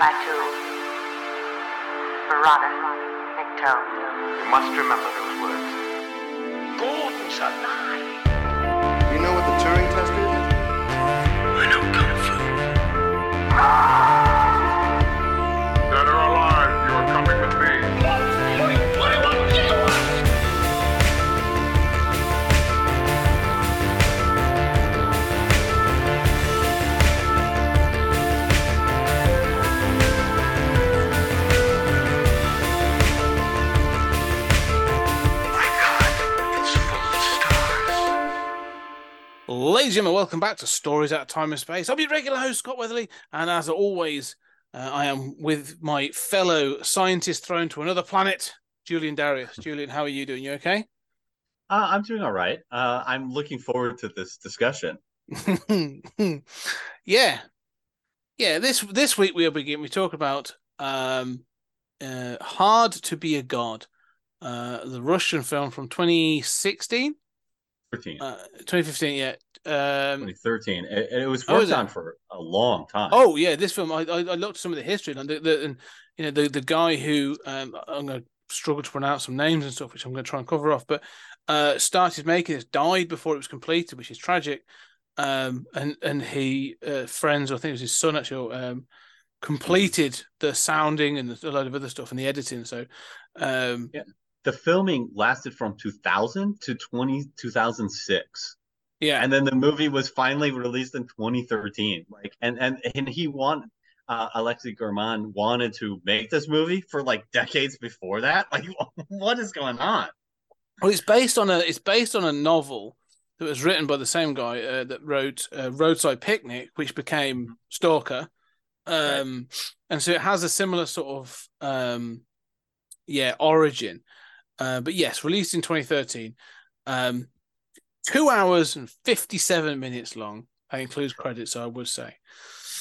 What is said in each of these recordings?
Batu, Marana, Nikto. You must remember those words. Gordon's alive. Ladies and gentlemen, welcome back to Stories Out of Time and Space. I'm your regular host, Scott Weatherly, and as always, uh, I am with my fellow scientist thrown to another planet, Julian Darius. Julian, how are you doing? You okay? Uh, I'm doing all right. Uh, I'm looking forward to this discussion. yeah, yeah. This this week we are beginning. We talk about um, uh, "Hard to Be a God," uh, the Russian film from 2016, uh, 2015. Yeah. Um, 2013. It, it was Oh, worked it? on for a long time. Oh yeah, this film. I I, I looked at some of the history and the, the and you know the the guy who um I'm going to struggle to pronounce some names and stuff, which I'm going to try and cover off, but uh started making this, died before it was completed, which is tragic. Um and and he uh, friends, or I think it was his son actually, um completed the sounding and a lot of other stuff and the editing. So um Yeah. The filming lasted from 2000 to 20, 2006. Yeah, And then the movie was finally released in 2013. Like, and and and he want uh, Alexei German wanted to make this movie for like decades before that. Like, what is going on? Well, it's based on a it's based on a novel that was written by the same guy uh, that wrote uh, Roadside Picnic, which became Stalker. Um, and so it has a similar sort of um, yeah origin. Uh, but yes, released in 2013. Um, two hours and 57 minutes long. That includes credits, I would say.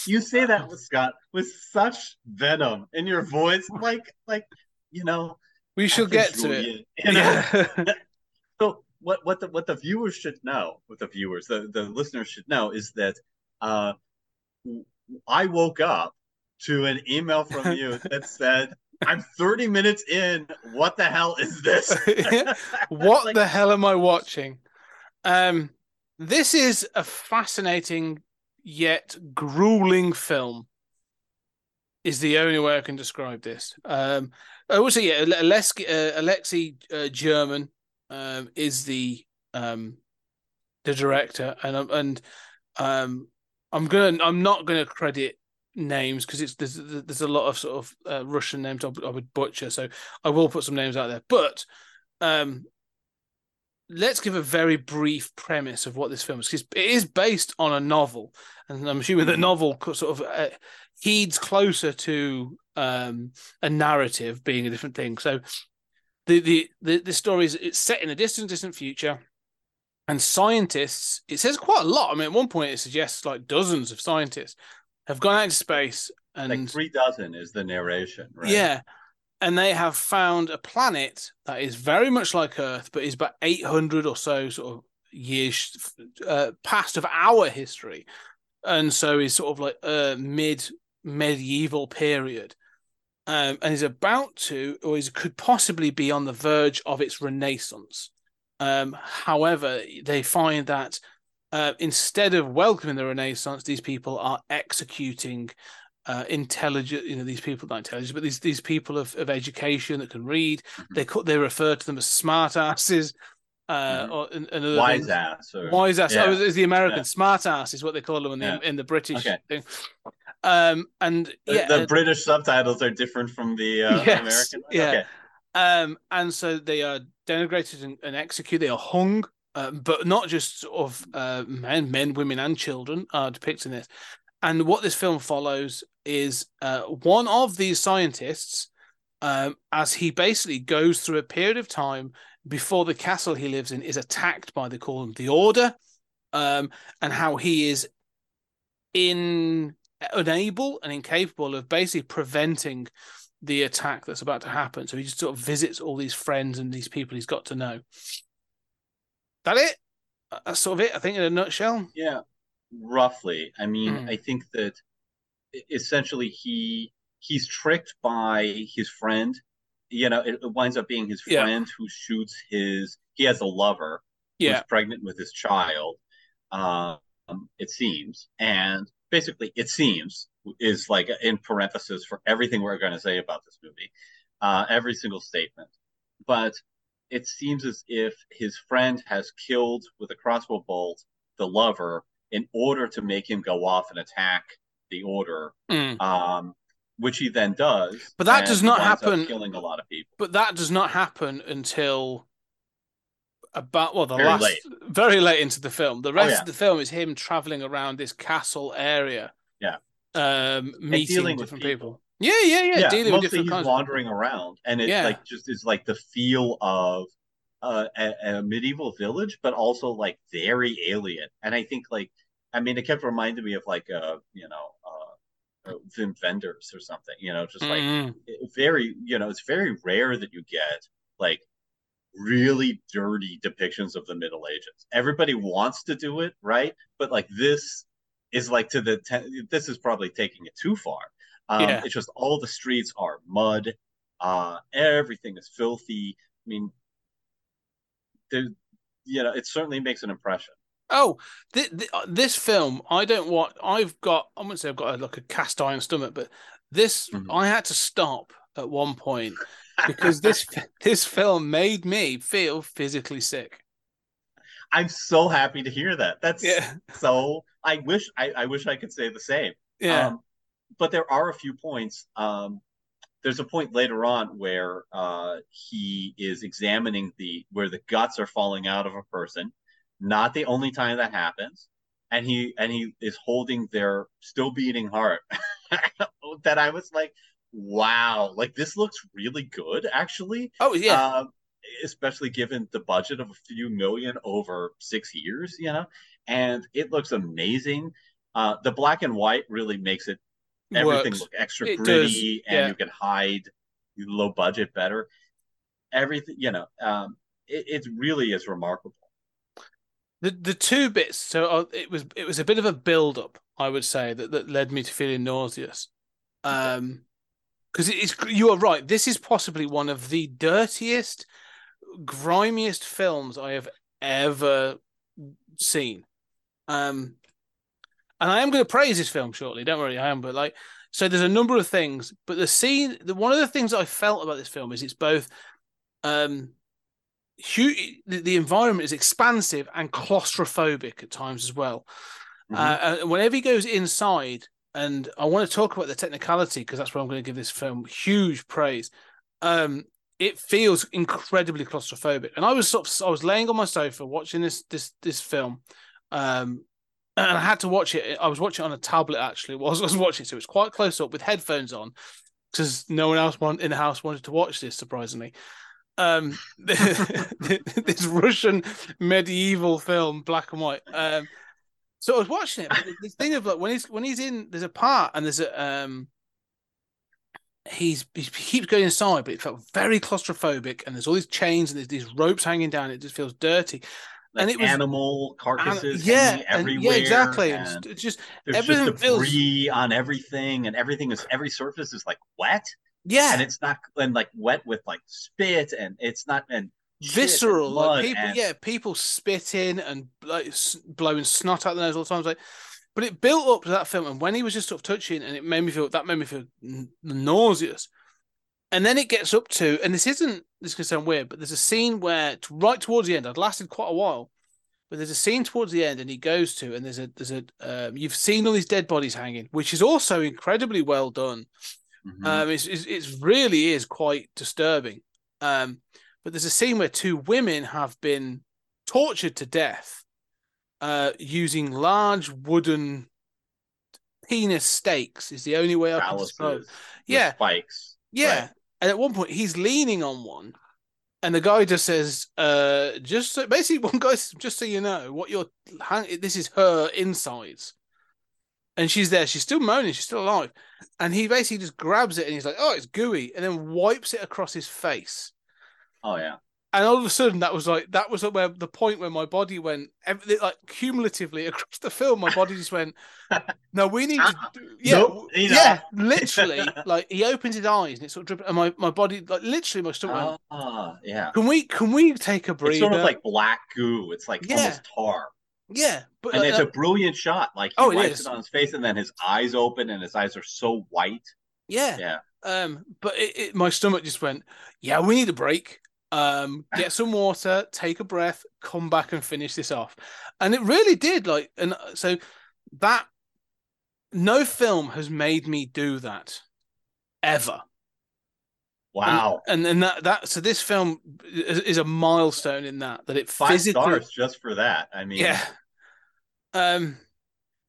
You say that with Scott with such venom in your voice, like like you know. We shall get to it. Julian, You know? Yeah. So what what the what the viewers should know, what the viewers, the, the listeners should know is that uh I woke up to an email from you that said, I'm 30 minutes in. What the hell is this? what Like- the hell am I watching? Um, this is a fascinating yet grueling film. Is the only way I can describe this. Um, yeah, Alexei, uh, Alexei uh, German um, is the um, the director, and and um, I'm gonna I'm not gonna credit names because it's there's there's a lot of sort of uh, Russian names I I would butcher, so I will put some names out there. But um, let's give a very brief premise of what this film is because it is based on a novel, and I'm assuming the novel sort of uh, heeds closer to um, a narrative being a different thing. So the the the, the story is it's set in a distant, distant future. And scientists, it says quite a lot. I mean, at one point, it suggests like dozens of scientists have gone out into space and like three dozen is the narration, right? yeah, and they have found a planet that is very much like Earth, but is about eight hundred or so sort of years uh, past of our history, and so is sort of like a mid medieval period, um, and is about to, or is could possibly be on the verge of its renaissance. Um, however, they find that uh, instead of welcoming the Renaissance, these people are executing uh, intelligent. You know, these people not intelligent, but these these people of, of education that can read. They call, they refer to them as smart asses. Uh, Mhm. or and, and Wise ass. Or, Wise ass. Yeah. Oh, is the American Yeah. smart ass is what they call them in the Yeah. in the British Okay. thing. Um, and The, yeah, the uh, British subtitles are different from the uh, Yes, American. ones? yeah. Okay. Um, and so they are denigrated and, and executed. They are hung, um, but not just sort of uh, men, men, women, and children are depicted in this. And what this film follows is uh, one of these scientists, um, as he basically goes through a period of time before the castle he lives in is attacked by the call the Order, um, and how he is in unable and incapable of basically preventing the attack that's about to happen. So he just sort of visits all these friends and these people he's got to know. That it? That's sort of it. I think in a nutshell. Yeah, roughly. I mean, Mm. I think that essentially he he's tricked by his friend. You know, it, it winds up being his Yeah. friend who shoots his. He has a lover who's pregnant with his child. Um, it seems, and basically, it seems is like in parenthesis for everything we're going to say about this movie, uh, every single statement. But it seems as if his friend has killed with a crossbow bolt the lover in order to make him go off and attack the order, Mm. um, which he then does. But that does not happen- killing a lot of people. But that does not happen until about well the Very last late. very late into the film. The rest yeah. of the film is him traveling around this castle area. Yeah. Um meeting with different people. people. Yeah, yeah, yeah. yeah, dealing with mostly different he's kinds wandering around, and it Yeah. like just is like the feel of uh, a, a medieval village, but also like very alien. And I think like, I mean, it kept reminding me of like uh, you know, uh, uh, Wim Wenders or something. You know, just like Mhm. it- very, you know, it's very rare that you get like really dirty depictions of the Middle Ages. Everybody wants to do it, right? But like this is like to the ten- this is probably taking it too far. Um, Yeah. It's just all the streets are mud. Uh, everything is filthy. I mean, there, you know, it certainly makes an impression. Oh, th- th- uh, this film, I don't want. I've got. I wouldn't say I've got a, like a cast iron stomach, but this Mhm. I had to stop at one point because this this film made me feel physically sick. I'm so happy to hear that. That's Yeah, so. I wish I, I wish I could say the same. yeah, Um, but there are a few points. Um, there's a point later on where uh, he is examining the where the guts are falling out of a person. Not the only time that happens, and he and he is holding their still beating heart. that I was like, wow, like this looks really good actually. oh yeah, Um, especially given the budget of a few million over six years, you know, and it looks amazing. Uh, the black and white really makes it everything works. look extra It does, gritty, and yeah. you can hide low budget better. Everything, you know, um, it, it really is remarkable. The the two bits. So uh, it was it was a bit of a build up, I would say, that that led me to feeling nauseous. Um, because it's you are right. This is possibly one of the dirtiest, grimiest films I have ever seen. Um, and I am going to praise this film shortly. Don't worry, I am. But like, so there's a number of things. But the scene, the one of the things I felt about this film is it's both, um. The, the environment is expansive and claustrophobic at times as well. Mhm. Uh, whenever he goes inside, and I want to talk about the technicality because that's where I'm going to give this film huge praise. Um, it feels incredibly claustrophobic, and I was sort of I was laying on my sofa watching this this this film, um, and I had to watch it. I was watching it on a tablet actually. I was watching, it, so it was quite close up with headphones on, because no one else in the house wanted to watch this. Surprisingly, um, this Russian medieval film, black and white. Um, so I was watching it. But this thing of like when he's when he's in, there's a part and there's a um, he's he keeps going inside, but it felt very claustrophobic. And there's all these chains and there's these ropes hanging down. It just feels dirty. Like and it was- animal carcasses, yeah, hanging and- everywhere. yeah, exactly. And and it's just there's everything just feels- debris on everything, and everything is every surface is like wet, yeah, and it's not and like wet with like spit, and it's not and shit and visceral. Like people, and- yeah, people spitting and like blowing snot out the nose all the time. Like, but it built up to that film, and when he was just sort of touching, and it made me feel that made me feel nauseous. And then it gets up to, and this isn't this is gonna sound weird, but there's a scene where right towards the end, I'd lasted quite a while, but there's a scene towards the end, and he goes to, and there's a there's a um, you've seen all these dead bodies hanging, which is also incredibly well done. Mhm. Um, it's, it's it's really is quite disturbing. Um, but there's a scene where two women have been tortured to death, uh, using large wooden penis stakes. Is the only way I can describe. Yeah, spikes. yeah. Right. And at one point, he's leaning on one, and the guy just says, "Uh, just so, basically, one guy just so you know, what you're hang- this is her insides." And she's there. She's still moaning. She's still alive. And he basically just grabs it and he's like, "Oh, it's gooey," and then wipes it across his face. Oh yeah. And all of a sudden, that was like that was where the point where my body went everything, like cumulatively across the film. My body just went, "No, we need to." Do, yeah, Nope, yeah, literally. Like he opens his eyes and it sort of dripped, and my, my body, like literally, my stomach. went, Ah, yeah. can we can we take a breather? It's sort of like black goo. It's like Yeah. almost tar. Yeah, but And uh, it's a brilliant shot. Like he Oh, it wipes is. it on his face, and then his eyes open, and his eyes are so white. yeah, Yeah. Um, but it, it, my stomach just went, yeah, we need a break. Um, get some water, take a breath, come back and finish this off. And it really did. Like, and uh, so that no film has made me do that ever. Wow. And and that that so this film is, a milestone in that that it Five physically, stars just for that. I mean, yeah. Um,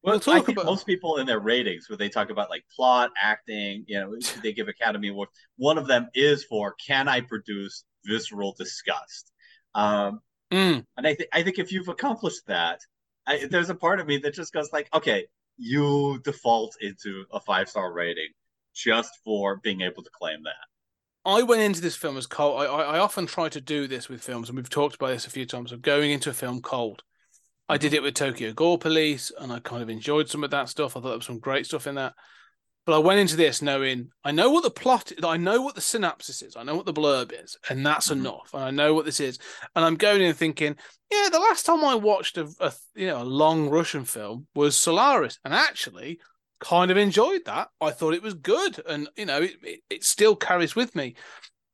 Well, We'll talk I think about- most people in their ratings, where they talk about like plot, acting, you know, they give Academy Awards. One of them is for can I produce visceral disgust? Um, mm, and I think I think if you've accomplished that, I, there's a part of me that just goes like, okay, you default into a five star rating just for being able to claim that. I went into this film as cold. I, I I often try to do this with films, and we've talked about this a few times. Of going into a film cold. I did it with Tokyo Gore Police, and I kind of enjoyed some of that stuff. I thought there was some great stuff in that. But I went into this knowing I know what the plot, is, I know what the synopsis is, I know what the blurb is, and that's Mhm. enough. And I know what this is, and I'm going in thinking, yeah, the last time I watched a, a you know a long Russian film was Solaris, and actually kind of enjoyed that. I thought it was good, and you know it, it, it still carries with me.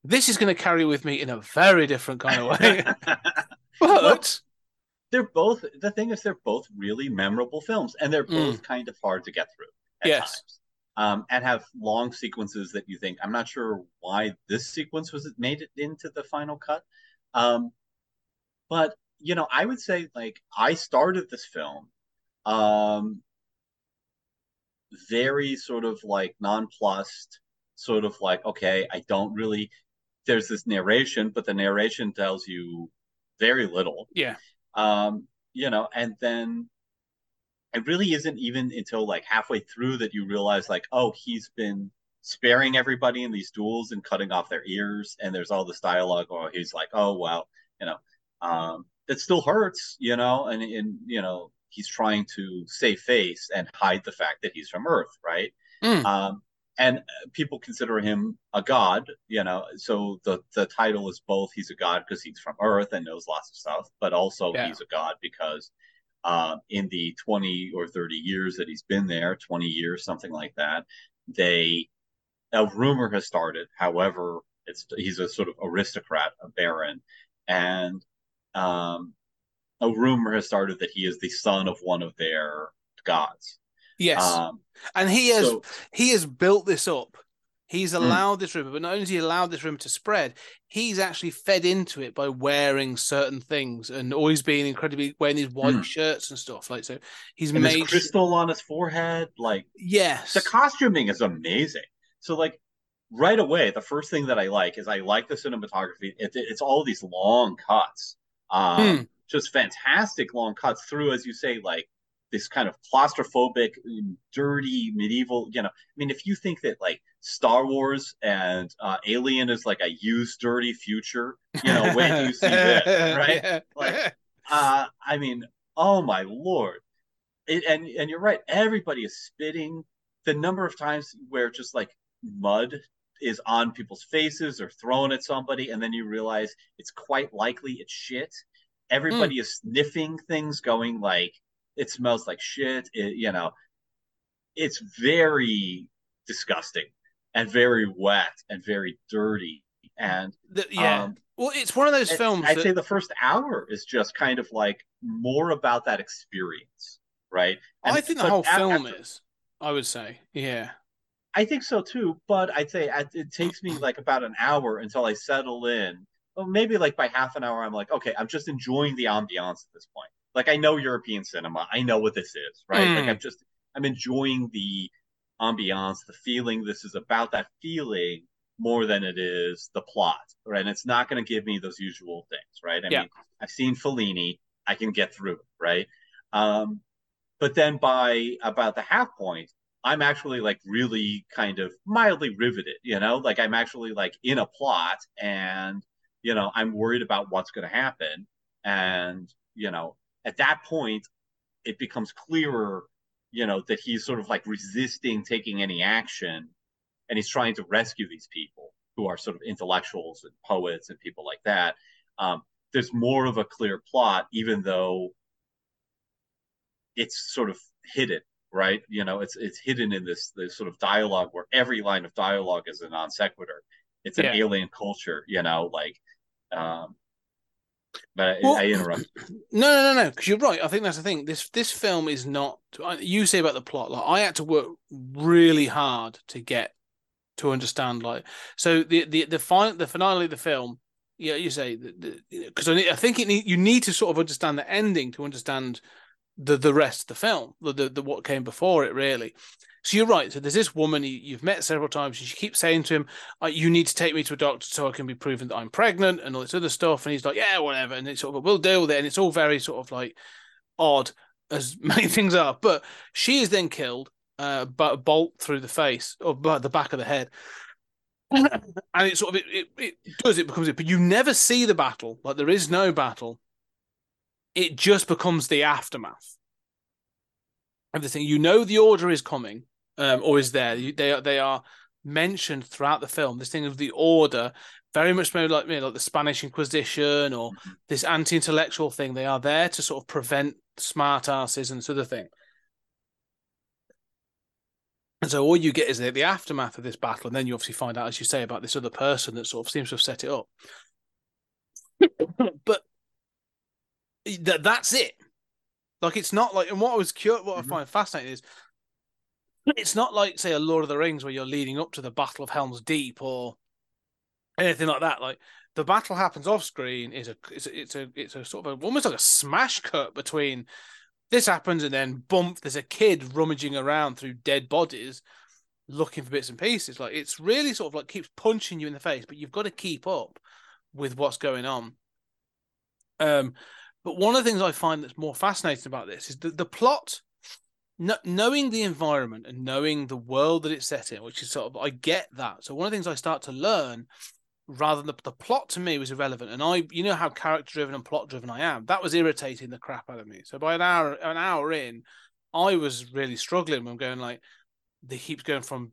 This is going to carry with me in a very different kind of way, but they're both the thing is they're both really memorable films and they're both kind of hard to get through at Yes. times um, and have long sequences that you think i'm not sure why this sequence was made it into the final cut um, but you know i would say like i started this film um, very sort of like nonplussed sort of like okay i don't really there's this narration but the narration tells you very little. Yeah, um you know and then it really isn't even until like halfway through that you realize like oh he's been sparing everybody in these duels and cutting off their ears and there's all this dialogue or he's like oh well you know um that still hurts you know and and you know he's trying to save face and hide the fact that he's from earth right Mm. um and people consider him a god you know so the the title is both he's a god because he's from earth and knows lots of stuff but also Yeah. he's a god because uh, in the 20 or 30 years that he's been there 20 years something like that they a rumor has started however it's he's a sort of aristocrat a baron and um a rumor has started that he is the son of one of their gods yes, um and he has so he has built this up. He's Hmm. allowed this rumor, but not only has he allowed this rumor to spread, he's actually fed into it by wearing certain things and always being incredibly wearing these white Hmm. shirts and stuff. Like so, he's and made crystal on his forehead like yes, the costuming is amazing. So like right away, the first thing that I like is I like the cinematography. It, it's all these long cuts, um, Hmm. Just fantastic long cuts through, as you say, like this kind of claustrophobic, dirty medieval. You know, I mean, if you think that like Star Wars and uh, Alien is like a used, dirty future, you know, wait till you see this, right? Like- uh, I mean, oh my lord! It, and and you're right. Everybody is spitting. The number of times where just like mud is on people's faces or thrown at somebody, and then you realize it's quite likely it's shit. Everybody is sniffing things, going like it smells like shit. It, you know, it's very disgusting and very wet and very dirty. And The- yeah. um, well, it's one of those films. I'd that- say the first hour is just kind of like more about that experience, right? And- I think the whole film after- is. I would say, yeah. I think so too, but I'd say it takes me like about an hour until I settle in. Well, maybe like by half an hour, I'm like, okay, I'm just enjoying the ambiance at this point. Like I know European cinema, I know what this is, right? Mm. Like I'm just I'm enjoying the ambiance, the feeling. This is about that feeling more than it is the plot, right? And it's not going to give me those usual things, right? I Yeah. mean, I've seen Fellini, I can get through it, right? Um, but then by about the half point, I'm actually like really kind of mildly riveted, you know, like I'm actually like in a plot and you know, I'm worried about what's going to happen. And, you know, at that point, it becomes clearer, you know, that he's sort of like resisting taking any action and he's trying to rescue these people who are sort of intellectuals and poets and people like that. Um, there's more of a clear plot, even though it's sort of hidden, right? You know, it's it's hidden in this this sort of dialogue where every line of dialogue is a non sequitur. It's an Yeah. alien culture, you know, like. Um, but Well- I, interrupt. No, no, no, no. Because you're right. I think that's the thing. This this film is not. You say about the plot. Like I had to work really hard to get to understand. Like so, the the the final the finale of the film. Yeah, you say because I, I think it need, you need to sort of understand the ending to understand the the rest of the film, the the, the what came before it really. So you're right. So there's this woman you, you've met several times, and she keeps saying to him, uh, "You need to take me to a doctor so I can be proven that I'm pregnant," and all this other stuff. And he's like, "Yeah, whatever." And it's sort of, "We'll deal with it." And it's all very sort of like odd, as many things are. But she is then killed, uh, by a bolt through the face or by the back of the head. and it sort of it, it, it does it becomes it, but you never see the battle. Like there is no battle. It just becomes the aftermath. Everything you know, the order is coming, um, or is there. You, they are they are mentioned throughout the film. This thing of the order, very much maybe like you know, like the Spanish Inquisition or this anti-intellectual thing. They are there to sort of prevent smart asses and this other thing. And so all you get is the, the aftermath of this battle, and then you obviously find out, as you say, about this other person that sort of seems to have set it up. but that that's it. Like it's not like, and what I was curious, what Mhm. I find fascinating is, it's not like say a Lord of the Rings where you're leading up to the Battle of Helm's Deep or anything like that. Like the battle happens off screen is a it's a it's a, it's a sort of a, almost like a smash cut between this happens and then bump. There's a kid rummaging around through dead bodies, looking for bits and pieces. Like it's really sort of like keeps punching you in the face, but you've got to keep up with what's going on. Um, but one of the things I find that's more fascinating about this is that the plot, kn- knowing the environment and knowing the world that it's set in, which is sort of I get that. So one of the things I start to learn, rather than the, the plot to me was irrelevant, and I, you know how character driven and plot driven I am, that was irritating the crap out of me. So by an hour, an hour in, I was really struggling. I'm going like, they keeps going from.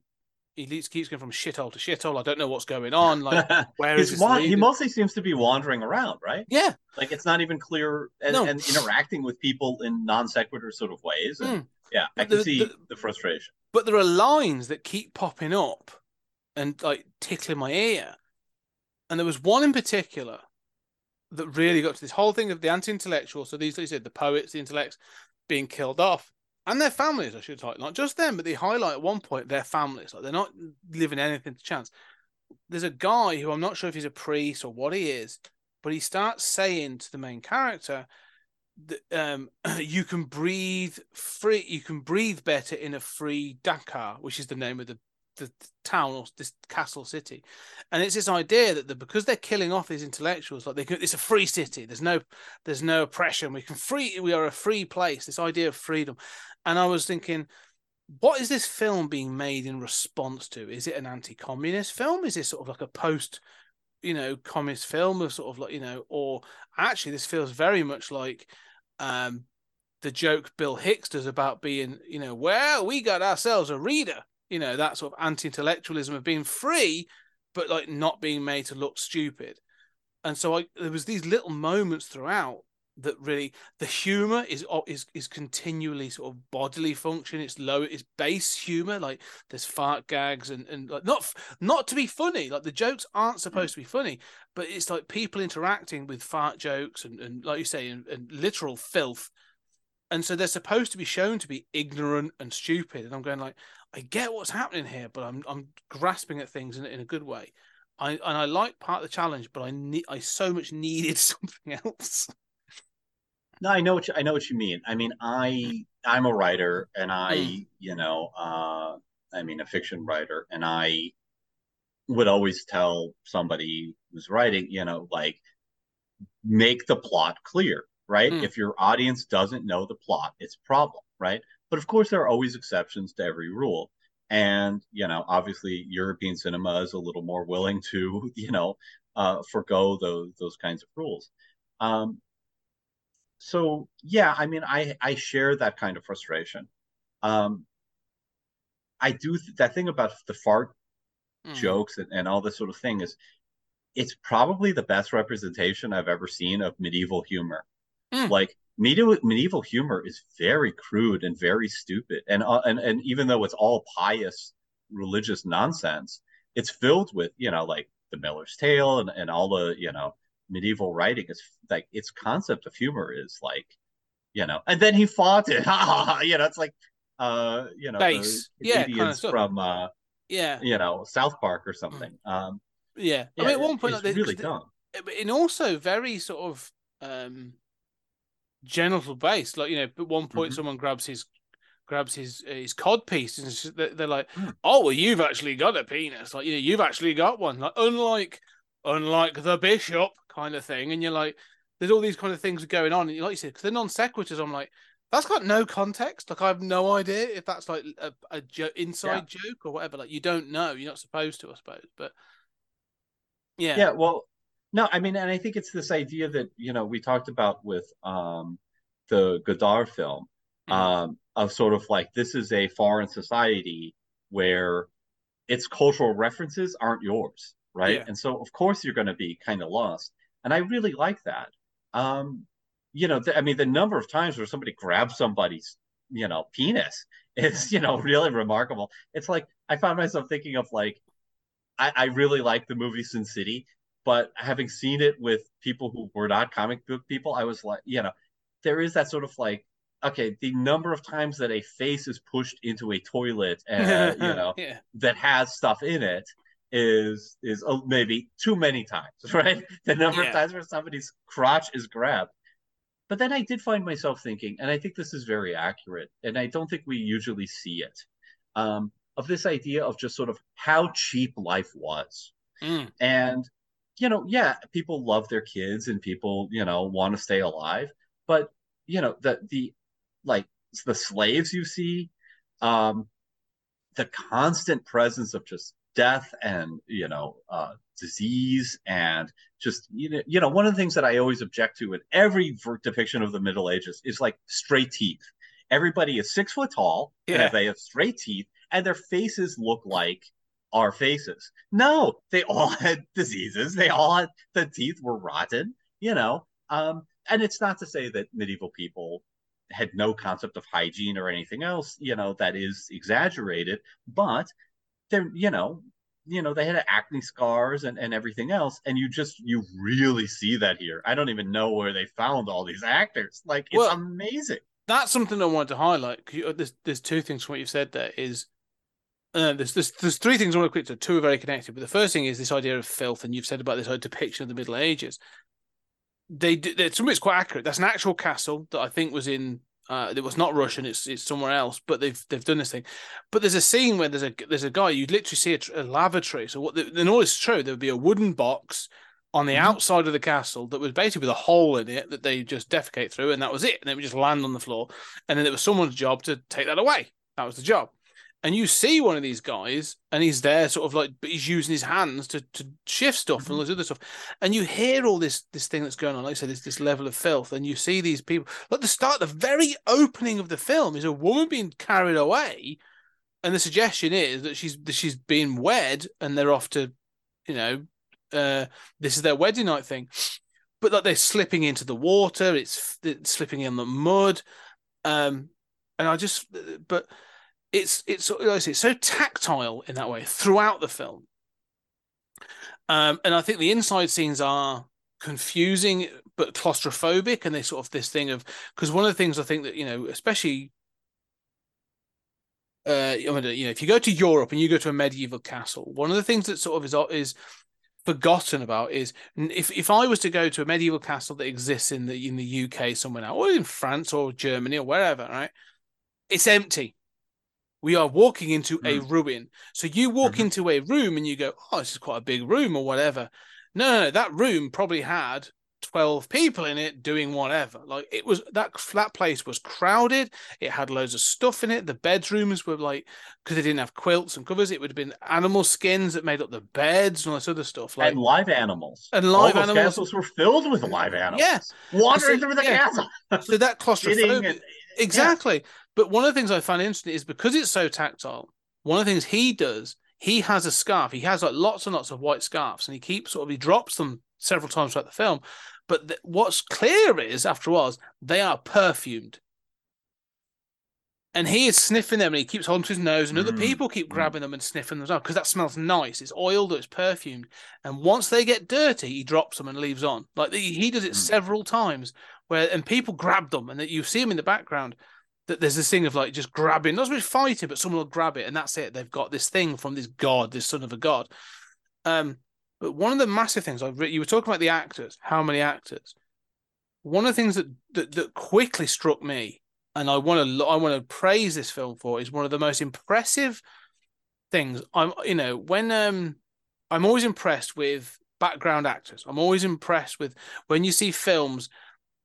He keeps keeps going from shithole to shithole. I don't know what's going on. Like, where is wa- he mostly seems to be wandering around, right? yeah, Like it's not even clear and, No. and interacting with people in non sequitur sort of ways. And, Mm. Yeah, I can the- see the- the frustration. but there are lines that keep popping up and like tickling my ear. And there was one in particular that really got to this whole thing of the anti-intellectual. So these, like you said, the poets, the intellects being killed off, and their families. I should type not just them, but they highlight at one point their families. Like they're not living anything to chance. There's a guy who I'm not sure if he's a priest or what he is, but he starts saying to the main character that um, you can breathe free. You can breathe better in a free Dakar, which is the name of the the town or this castle city, and it's this idea that the, because they're killing off these intellectuals, like they can, it's a free city. There's no there's no oppression. We can free. We are a free place. This idea of freedom, and I was thinking. What is this film being made in response to? Is it an anti-communist film? Is this sort of like a post, you know, communist film, of sort of like you know, or actually this feels very much like um the joke Bill Hicks does about being, you know, well, we got ourselves a reader, you know, that sort of anti-intellectualism of being free, but like not being made to look stupid. And so I, there was these little moments throughout that really the humor is is is continually sort of bodily function. It's low, it's base humor. Like there's fart gags and and like not not to be funny. Like the jokes aren't mm. supposed to be funny, but it's like people interacting with fart jokes and, and like you say, and, and literal filth. And so they're supposed to be shown to be ignorant and stupid. And I'm going like, I get what's happening here, but I'm I'm grasping at things in, in a good way. I and I like part of the challenge, but I need I so much needed something else. No, I know what you, I know what you mean. I mean, I I'm a writer, and I Mm. you know, uh, I mean, a fiction writer, and I would always tell somebody who's writing, you know, like make the plot clear, right? Mm. If your audience doesn't know the plot, it's a problem, right? But of course, there are always exceptions to every rule. and you know, obviously, European cinema is a little more willing to you know uh, forego those those kinds of rules. Um, so yeah, I mean, I I share that kind of frustration. Um, I do th- that thing about the fart Mm. jokes and, and all this sort of thing is it's probably the best representation I've ever seen of medieval humor. Mm. Like medieval medieval humor is very crude and very stupid, and uh, and and even though it's all pious religious nonsense, it's filled with you know like the Miller's Tale and and all the you know medieval writing is like its concept of humor is like you know, and then he fought it, you know, it's like uh you know Base. the Yeah, Canadians kinda from uh Yeah, you know South Park or something. Um, yeah. I mean, at one point, it's like, really dumb. they- and also very sort of um genital based. Like you know, at one point, Mhm. someone grabs his grabs his uh, his cod piece, and they're, like, Mm. "Oh, well, you've actually got a penis. Like you know, you've actually got one. Like unlike unlike the bishop kind of thing." And you're like, "There's all these kind of things going on." And like you said, because they're non sequiturs, I'm like. That's got no context. Like I have no idea if that's like a, a jo- inside joke or whatever. Like you don't know. You're not supposed to, I suppose. But yeah, Yeah, well, no, I mean, and I think it's this idea that, you know, we talked about with um the Godard film, Mhm. um, of sort of like this is a foreign society where its cultural references aren't yours, right? Yeah. And so of course you're going to be kind of lost. And I really like that. Um, you know, th I mean, the number of times where somebody grabs somebody's, you know, penis is, you know, really remarkable. It's like I found myself thinking of like I, I really like the movie Sin City, but having seen it with people who were not comic book people, I was like, you know, there is that sort of like, okay, the number of times that a face is pushed into a toilet, uh, you know, yeah, that has stuff in it is is uh, maybe too many times, right? The number Yeah. of times where somebody's crotch is grabbed. But then I did find myself thinking, and I think this is very accurate, and I don't think we usually see it, um, of this idea of just sort of how cheap life was. Mm. And, you know, yeah, people love their kids and people, you know, want to stay alive. But, you know, the the like the slaves you see, um, the constant presence of just death and, you know, uh, disease and just you know, you know, one of the things that I always object to in every depiction of the Middle Ages is like straight teeth. Everybody is six foot tall Yeah. and they have straight teeth, and their faces look like our faces. No, they all had diseases. They all had the teeth were rotten, you know. Um, and it's not to say that medieval people had no concept of hygiene or anything else, you know, that is exaggerated, but they're, you know, you know, they had acne scars and, and everything else, and you just you really see that here. I don't even know where they found all these actors. Like it's Well- amazing. that's something I wanted to highlight. you- There's there's two things from what you've said there. Is uh, there's, there's there's three things I want to quick to. Two are very connected, but the first thing is this idea of filth, and you've said about this depiction of the Middle Ages. They they- some of it's quite accurate. That's an actual castle that I think was in. Uh, it was not Russian. It's it's somewhere else, but they've they've done this thing. But there's a scene where there's a there's a guy You'd literally see a, a lavatory. So what? The, and all is true. There would be a wooden box on the Mhm. outside of the castle that was basically with a hole in it that they just defecate through, and that was it. And it would just land on the floor. And then it was someone's job to take that away. That was the job. And you see one of these guys, and he's there, sort of like, but he's using his hands to, to shift stuff and all this other stuff. And you hear all this this thing that's going on, like I said, this this level of filth, and you see these people. At the start, the very opening of the film is a woman being carried away, and the suggestion is that she's that she's being wed, and they're off to, you know, uh, this is their wedding night thing. But like they're slipping into the water, it's, it's slipping in the mud, um, and I just, but it's it's like I say, so tactile in that way throughout the film. Um, and I think the inside scenes are confusing but claustrophobic, and they sort of this thing of because one of the things I think that you know, especially. Uh, you know, if you go to Europe and you go to a medieval castle, one of the things that sort of is is forgotten about is if if I was to go to a medieval castle that exists in the in the UK somewhere now, or in France or Germany or wherever, right? It's empty. We are walking into a ruin. So you walk Mhm. into a room and you go, "Oh, this is quite a big room," or whatever. No, no, no, that room probably had 12 people in it doing whatever. Like it was that flat place was crowded. It had loads of stuff in it. The bedrooms were like because they didn't have quilts and covers, it would have been animal skins that made up the beds and all this other stuff. Like and live animals. And All live those animals. castles were filled with live animals. Yeah. wandering So- through the yeah. castle. so that and- exactly. But one of the things I find interesting is because it's so tactile. One of the things he does, he has a scarf. He has like lots and lots of white scarves, and he keeps sort of he drops them several times throughout the film. But th- what's clear is, after a all, they are perfumed. And he is sniffing them and he keeps holding to his nose, and other Mm, people keep mm. grabbing them and sniffing them well because that smells nice. It's oiled or it's perfumed. And once they get dirty, he drops them and leaves on. Like he he does it Mm. several times where and people grab them and that you see them in the background. That there's this thing of like just grabbing, not much fighting, but someone will grab it and that's it. They've got this thing from this god, this son of a god. Um, but one of the massive things I've you were talking about the actors, how many actors? One of the things that that, that quickly struck me, and I want to I want to praise this film for, is one of the most impressive things. I'm you know when um I'm always impressed with background actors. I'm always impressed with when you see films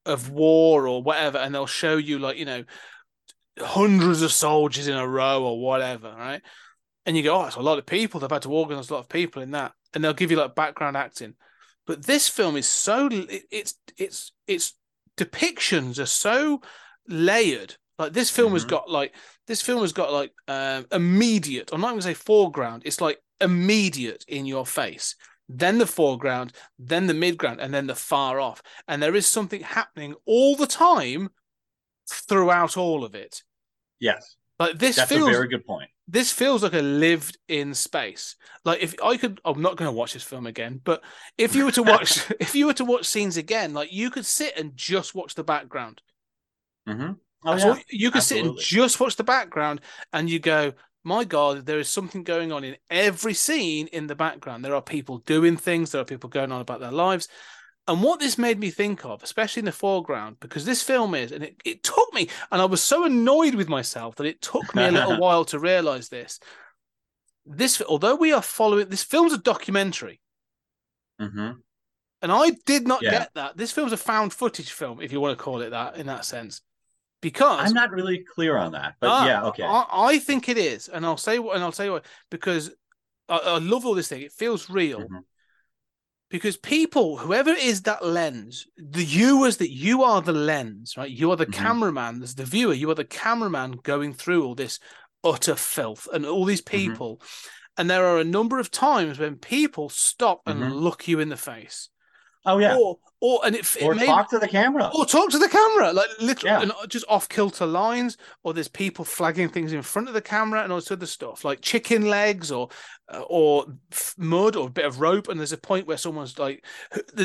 of war or whatever, and they'll show you like you know hundreds of soldiers in a row or whatever, right? And you go, oh, it's a lot of people. They've had to organize a lot of people in that, and they'll give you like background acting. But this film is so it's it's its depictions are so layered. Like this film has Mhm. got like this film has got like um, immediate. I'm not going to say foreground. It's like immediate in your face. Then the foreground, then the midground, and then the far off. And there is something happening all the time throughout all of it. Yes, Like this that's feels a very good point. this feels like a lived in space. Like if I could, I'm not going to watch this film again, but if you were to watch, if you were to watch scenes again, like you could sit and just watch the background. hmm Oh yeah. you could sit and just watch the background, and you go, "My God, there is something going on in every scene in the background. There are people doing things. There are people going on about their lives." And what this made me think of, especially in the foreground, because this film is, and it, it took me, and I was so annoyed with myself that it took me a little while to realize this. This, although we are following, this film's a documentary, Mhm. and I did not Yeah. get that. This film's a found footage film, if you want to call it that, in that sense, because I'm not really clear on that, but Ah, yeah, okay. I, I think it is, and I'll say what, and I'll say what because I, I love all this thing. It feels real Mhm. Because people, whoever is that lens, the you as that you are the lens, right? You are the Mhm. cameraman, as the viewer. You are the cameraman going through all this utter filth and all these Mm-hmm. people. And there are a number of times when people stop and Mhm. look you in the face, Oh yeah, or or and it, it or talk to the camera. or talk to the camera, like literally, Yeah. just off kilter lines, or there's people flagging things in front of the camera and all this other stuff, like chicken legs or uh, or mud or a bit of rope. And there's a point where someone's like,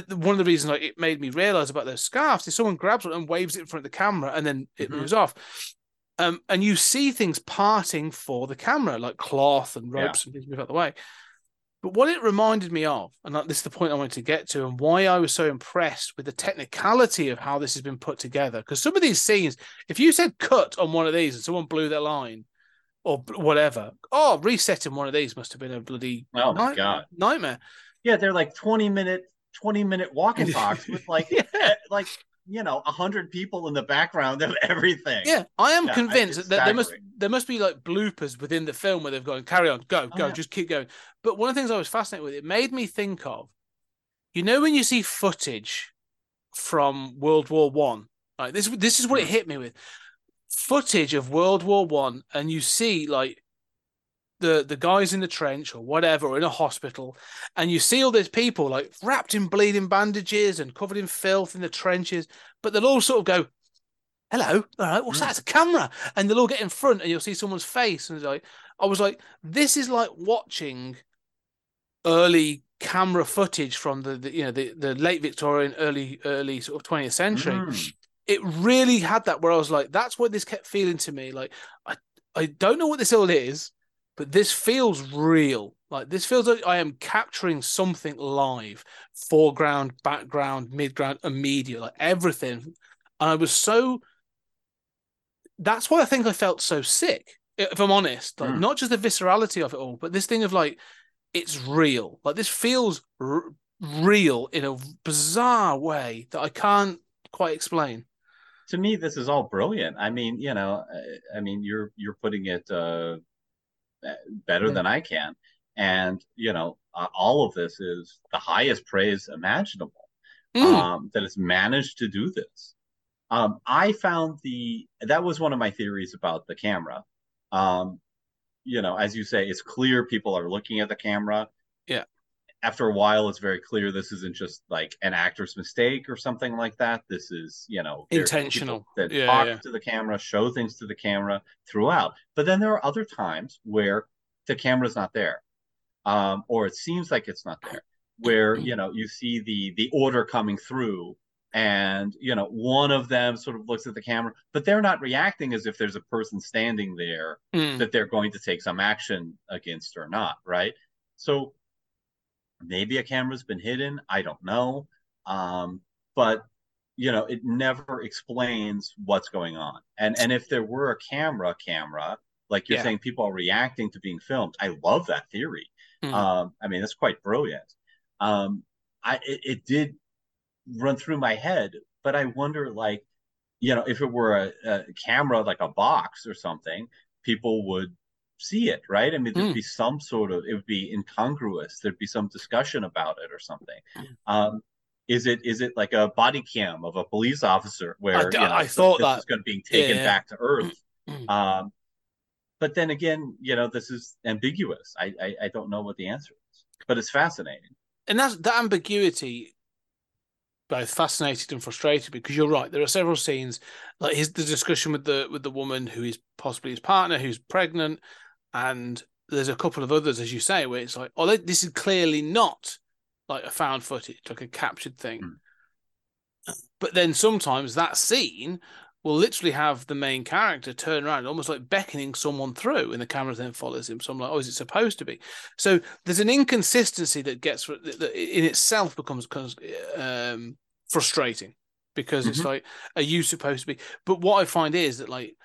one of the reasons like it made me realize about those scarves is someone grabs one and waves it in front of the camera, and then it Mhm. moves off. Um, and you see things parting for the camera, like cloth and Yeah. ropes and things move out the way. But what it reminded me of, and this is the point I wanted to get to, and why I was so impressed with the technicality of how this has been put together. Because some of these scenes, if you said cut on one of these and someone blew their line or whatever, oh, resetting one of these must have been a bloody Oh my night- god. nightmare. Yeah, they're like 20 minute 20 minute walking and talks with like Yeah. eh, like you know, a hundred people in the background of everything. Yeah, I am Yeah, convinced that there must there must be like bloopers within the film where they've gone, carry on, go, Oh, go, yeah. just keep going. But one of the things I was fascinated with, it made me think of, you know, when you see footage from World War One, like this, this is what it mm. hit me with, footage of World War One, and you see like the the guys in the trench or whatever, or in a hospital, and you see all these people like wrapped in bleeding bandages and covered in filth in the trenches, but they'll all sort of go, "Hello, all right, what's Mm. that? It's a camera," and they'll all get in front, and you'll see someone's face, and it's like, I was like, this is like watching early camera footage from the, the you know the, the late Victorian, early early sort of 20th century Mm. it really had that where I was like, that's what this kept feeling to me. Like, I, I don't know what this all is, but this feels real. Like, this feels like I am capturing something live, foreground, background, midground, immediate, like everything. And I was so. That's why I think I felt so sick, if I'm honest. Like, Mm. not just the viscerality of it all, but this thing of like, it's real. Like, this feels r- real in a bizarre way that I can't quite explain. to me this is all brilliant i mean you know i, I mean you're you're putting it uh better Yeah. than i can and you know uh, all of this is the highest praise imaginable Mm. um that it's managed to do this um i found the that was one of my theories about the camera um you know as you say it's clear people are looking at the camera Yeah. After a while it's very clear this isn't just like an actor's mistake or something like that this is you know Intentional. that Yeah, talk yeah. to the camera show things to the camera throughout but then there are other times where the camera's not there um or it seems like it's not there where you know you see the the order coming through and you know one of them sort of looks at the camera but they're not reacting as if there's a person standing there Mm. that they're going to take some action against or not, right? So maybe a camera's been hidden. I don't know. Um, but you know, it never explains what's going on. And and if there were a camera, camera, like you're Yeah. saying, people are reacting to being filmed. I love that theory. Mm. Um, I mean, that's quite brilliant. Um, I it, it did run through my head, but I wonder, like, you know, if it were a, a camera, like a box or something, people would see it, right? I mean, there'd Mm. be some sort of, it would be incongruous. There'd be some discussion about it or something. Um, is it is it like a body cam of a police officer where I you know, I this thought that. going to be taken Yeah. back to Earth? Mm. Um, but then again, you know, this is ambiguous. I, I I don't know what the answer is, but it's fascinating. and that's that ambiguity both fascinated and frustrated because you're right there are several scenes like his the discussion with the with the woman who is possibly his partner who's pregnant and there's a couple of others as you say where it's like oh this is clearly not like a found footage like a captured thing Mm. but then sometimes that scene will literally have the main character turn around almost like beckoning someone through and the camera then follows him so i'm like oh is it supposed to be so there's an inconsistency that gets that in itself becomes becomes, um, frustrating because it's Mhm. like, are you supposed to be? But what I find is that like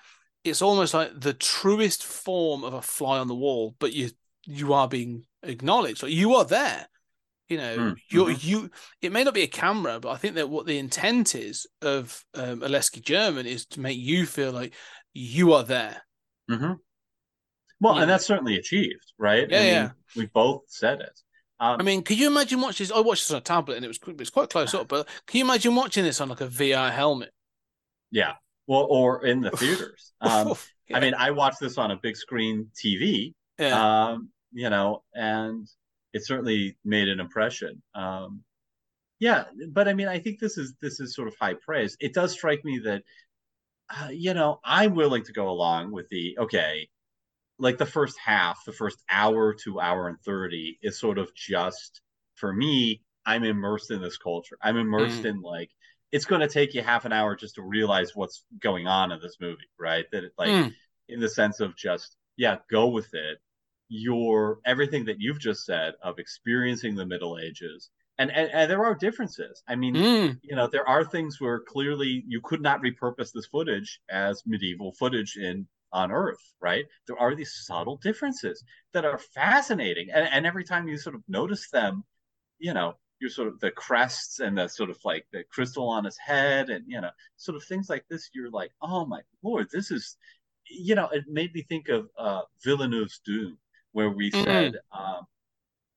it's almost like the truest form of a fly on the wall, but you you are being acknowledged, like you are there. You know, Mm, you're you. It may not be a camera, but I think that what the intent is of um, Aleksei German is to make you feel like you are there. hmm Well, Yeah. and that's certainly achieved, right? Yeah, I mean, yeah. We both said it. Um, I mean, can you imagine watching this? I watched this on a tablet and it was it was quite close up, but can you imagine watching this on like a VR helmet? yeah. Well, or in the theaters. Um, Yeah. I mean, I watched this on a big screen TV, yeah. um, you know, and it certainly made an impression. Um, yeah, but I mean, I think this is this is sort of high praise. It does strike me that, uh, you know, I'm willing to go along with the okay, like the first half, the first hour to hour and thirty is sort of just for me. I'm immersed in this culture. I'm immersed Mm. in like it's going to take you half an hour just to realize what's going on in this movie, right? That it, like Mm. in the sense of just yeah go with it your everything that you've just said of experiencing the middle ages and and, and there are differences i mean Mm. you know there are things where clearly you could not repurpose this footage as medieval footage in on earth right there are these subtle differences that are fascinating and, and every time you sort of notice them you know you're sort of the crests and the sort of like the crystal on his head and you know sort of things like this you're like oh my lord this is you know it made me think of uh villeneuve's Dune where we Mhm. said um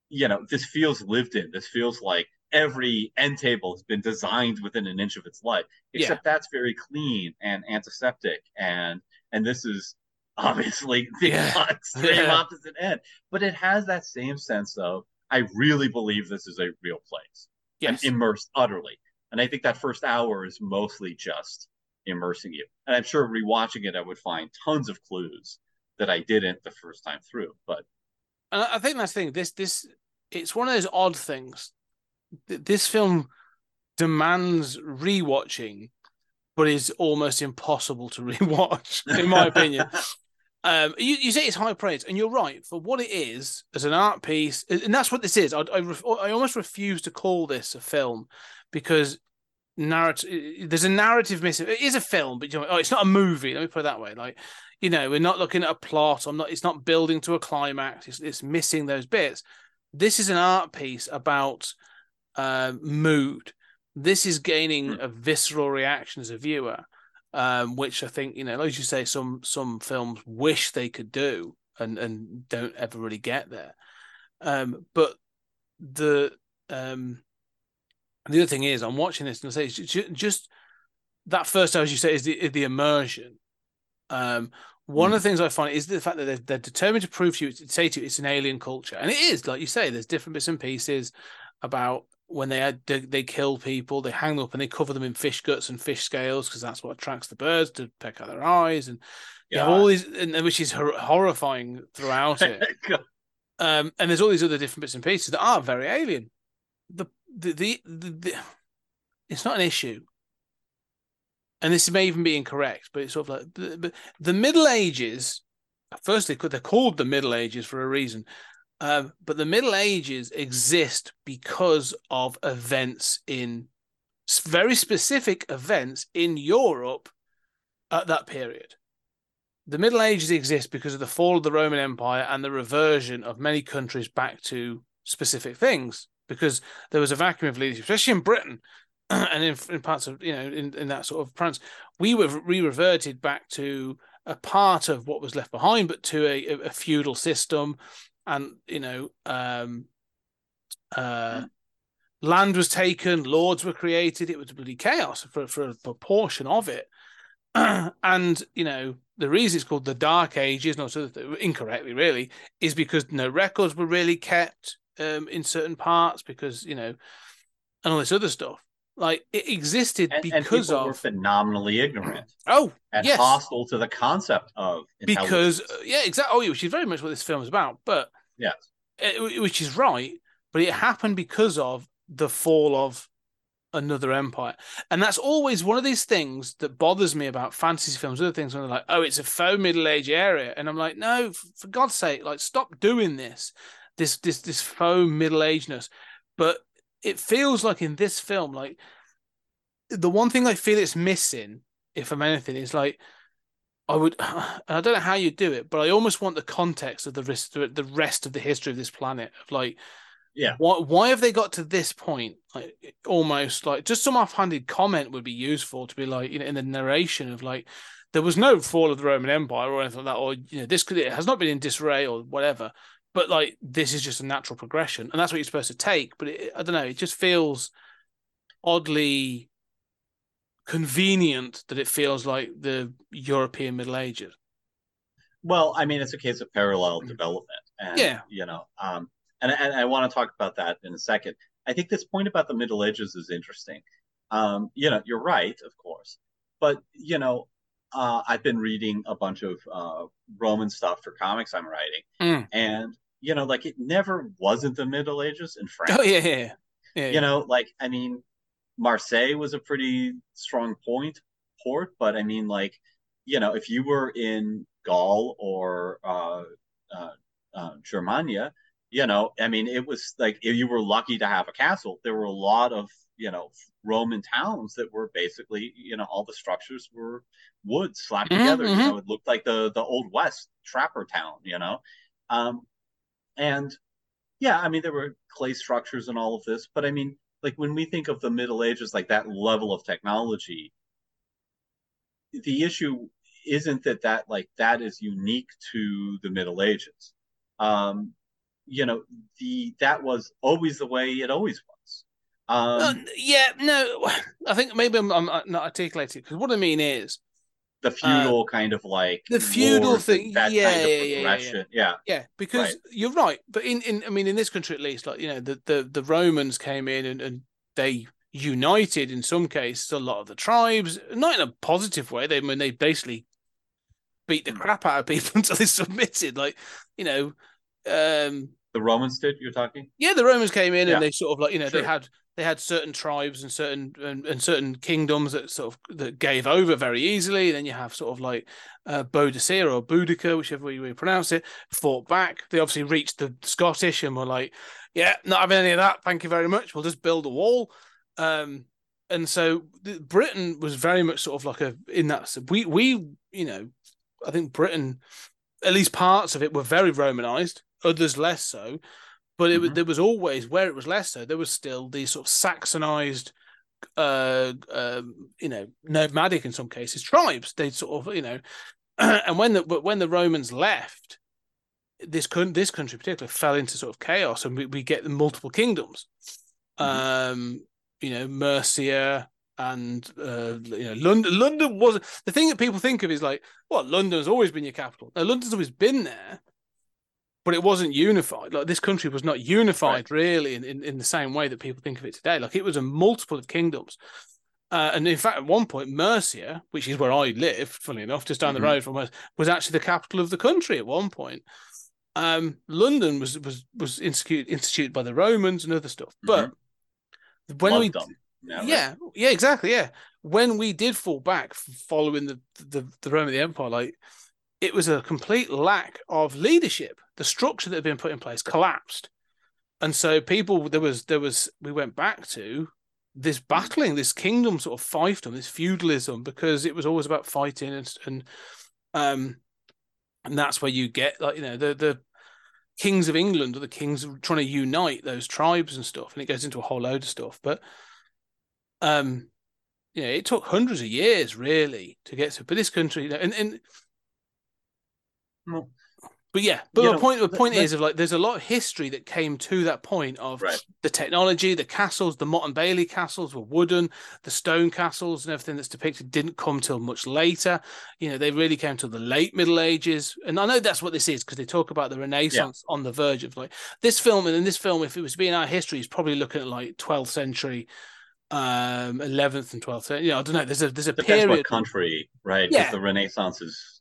you know this feels lived in this feels like every end table has been designed within an inch of its life except that's very clean and antiseptic and and this is obviously the Yeah. extreme Yeah. opposite end but it has that same sense of i really believe this is a real place Yes. I'm immersed utterly. And I think that first hour is mostly just immersing you. And I'm sure rewatching it, I would find tons of clues that I didn't the first time through. But And I I think that's the thing. This this it's one of those odd things. This film demands rewatching, but is almost impossible to rewatch, in my opinion. Um, you, you say it's high praise, and you're right for what it is as an art piece, and that's what this is. I I, ref, I almost refuse to call this a film because narrative. There's a narrative missing. It is a film, but you know, oh, it's not a movie. Let me put it that way. Like you know, we're not looking at a plot. I'm not. It's not building to a climax. It's, it's missing those bits. This is an art piece about um, mood. This is gaining Hmm. a visceral reaction as a viewer, um, which I think you know, like you say, some some films wish they could do and and don't ever really get there. Um, but the um, the other thing is, I'm watching this and I say just that first, as you say, is the is the immersion. Um, one of the things I find is the fact that they're, they're determined to prove to you, to say to you, it's an alien culture, and it is, like you say, there's different bits and pieces about when they had, they, they kill people, they hang them up and they cover them in fish guts and fish scales because that's what attracts the birds to peck out their eyes, and you have all these, and, which is hor- horrifying throughout it. Um, and there's all these other different bits and pieces that are very alien. The the the, the, the it's not an issue, and this may even be incorrect, but it's sort of like the, but the Middle Ages. Firstly, they're called the Middle Ages for a reason, um, but the Middle Ages exist because of events in very specific events in Europe at that period. The Middle Ages exist because of the fall of the Roman Empire and the reversion of many countries back to specific things. Because there was a vacuum of leadership, especially in Britain and in, in parts of you know in, in that sort of France, we were re reverted back to a part of what was left behind, but to a, a feudal system, and you know um, uh, land was taken, lords were created. It was bloody chaos for for a proportion of it. and you know the reason it's called the Dark Ages, not so incorrectly, really, is because no records were really kept um, in certain parts because you know, and all this other stuff. Like it existed and, and because were of phenomenally ignorant oh and yes hostile to the concept of because uh, yeah exactly oh yeah, which is very much what this film is about, but yes, uh, which is right, but it happened because of the fall of another empire. And that's always one of these things that bothers me about fantasy films, other things when they're like, oh, it's a faux middle age area. And I'm like, no, for God's sake, like stop doing this, this this this faux middle ageness. But it feels like in this film, like the one thing I feel it's missing, if I'm anything, is like I would I don't know how you do it, but I almost want the context of the rest the rest of the history of this planet of like Yeah. why why have they got to this point like almost like just some offhanded comment would be useful to be like you know in the narration of like there was no fall of the Roman Empire or anything like that or you know this could it has not been in disarray or whatever but like this is just a natural progression and that's what you're supposed to take but it, I don't know it just feels oddly convenient that it feels like the European Middle Ages Well, I mean, it's a case of parallel development, and Yeah. you know, um, and, and I want to talk about that in a second. I think this point about the Middle Ages is interesting. Um, you know, you're right, of course, but you know, uh, I've been reading a bunch of uh, Roman stuff for comics I'm writing, Mm. and you know, like it never wasn't the Middle Ages in France. oh yeah yeah yeah, yeah. You know, like I mean, Marseille was a pretty strong point port, but I mean, like, you know, if you were in Gaul or uh, uh, uh, Germania, you know, I mean, it was like if you were lucky to have a castle. There were a lot of you know Roman towns that were basically, you know, all the structures were wood slapped Mhm, together. You mhm. know, it looked like the the old west trapper town. You know, um, and yeah, I mean, there were clay structures and all of this, but I mean, like when we think of the Middle Ages, like that level of technology, the issue isn't that that like that is unique to the Middle Ages. Um, you know, the that was always the way it always was. Um, Uh, yeah, no, I think maybe I'm, I'm not articulating because what I mean is, the feudal kind of like uh, the feudal thing, that yeah, kind of yeah, yeah, yeah, yeah. Yeah, yeah, because Right. you're right. But in, in, I mean, in this country at least, like you know, the the, the Romans came in and, and they united in some cases a lot of the tribes, not in a positive way. They I mean they basically beat the Hmm. crap out of people until they submitted. Like you know, um, the Romans did. You're talking. yeah, the Romans came in Yeah. and they sort of like you know they had they had certain tribes and certain and, and certain kingdoms that sort of that gave over very easily. Then you have sort of like uh, Boadicea or Boudica, whichever way you pronounce it, fought back. They obviously reached the Scottish and were like, "Yeah, not having any of that. Thank you very much. We'll just build a wall." Um, and so Britain was very much sort of like a in that we we you know I think Britain at least parts of it were very Romanized, others less so. but it was Mhm. there was always where it was less so. There was still these sort of Saxonized, uh, um, you know, nomadic in some cases tribes. They sort of, you know, and when the but when the Romans left, this couldn't this country in particular fell into sort of chaos, and we, we get the multiple kingdoms. Um, you know, Mercia and uh, you know London. London wasn't the thing that people think of is like, well, London's always been your capital. Now London's always been there, but it wasn't unified. Like this country was not unified really in, in, in the same way that people think of it today. Like it was a multiple of kingdoms. Uh, and in fact, at one point, Mercia, which is where I live, funny enough, just down Mhm. the road from us, was actually the capital of the country at one point. Um, London was was was instituted, instituted by the Romans and other stuff. But when Loved we them. Yeah, right. yeah, yeah, exactly. Yeah, when we did fall back following the the, the Roman Empire, like it was a complete lack of leadership. The structure that had been put in place collapsed, and so people there was there was we went back to this battling, this kingdom sort of fiefdom, this feudalism, because it was always about fighting and and um and that's where you get like you know the the kings of England or the kings trying to unite those tribes and stuff, and it goes into a whole load of stuff. But um, you know, it took hundreds of years really to get to. But this country, you know, and and but yeah, but you the know, point the point let- is of like there's a lot of history that came to that point of Right. the technology, the castles, the Motte and Bailey castles were wooden, the stone castles and everything that's depicted didn't come till much later. You know, they really came till the late Middle Ages, and I know that's what this is because they talk about the Renaissance on the verge of like this film. And in this film, if it was being our history, is probably looking at like 12th century, um, 11th and 12th. century. You know, I don't know. There's a there's a Depends period what country, right Yeah. the Renaissance is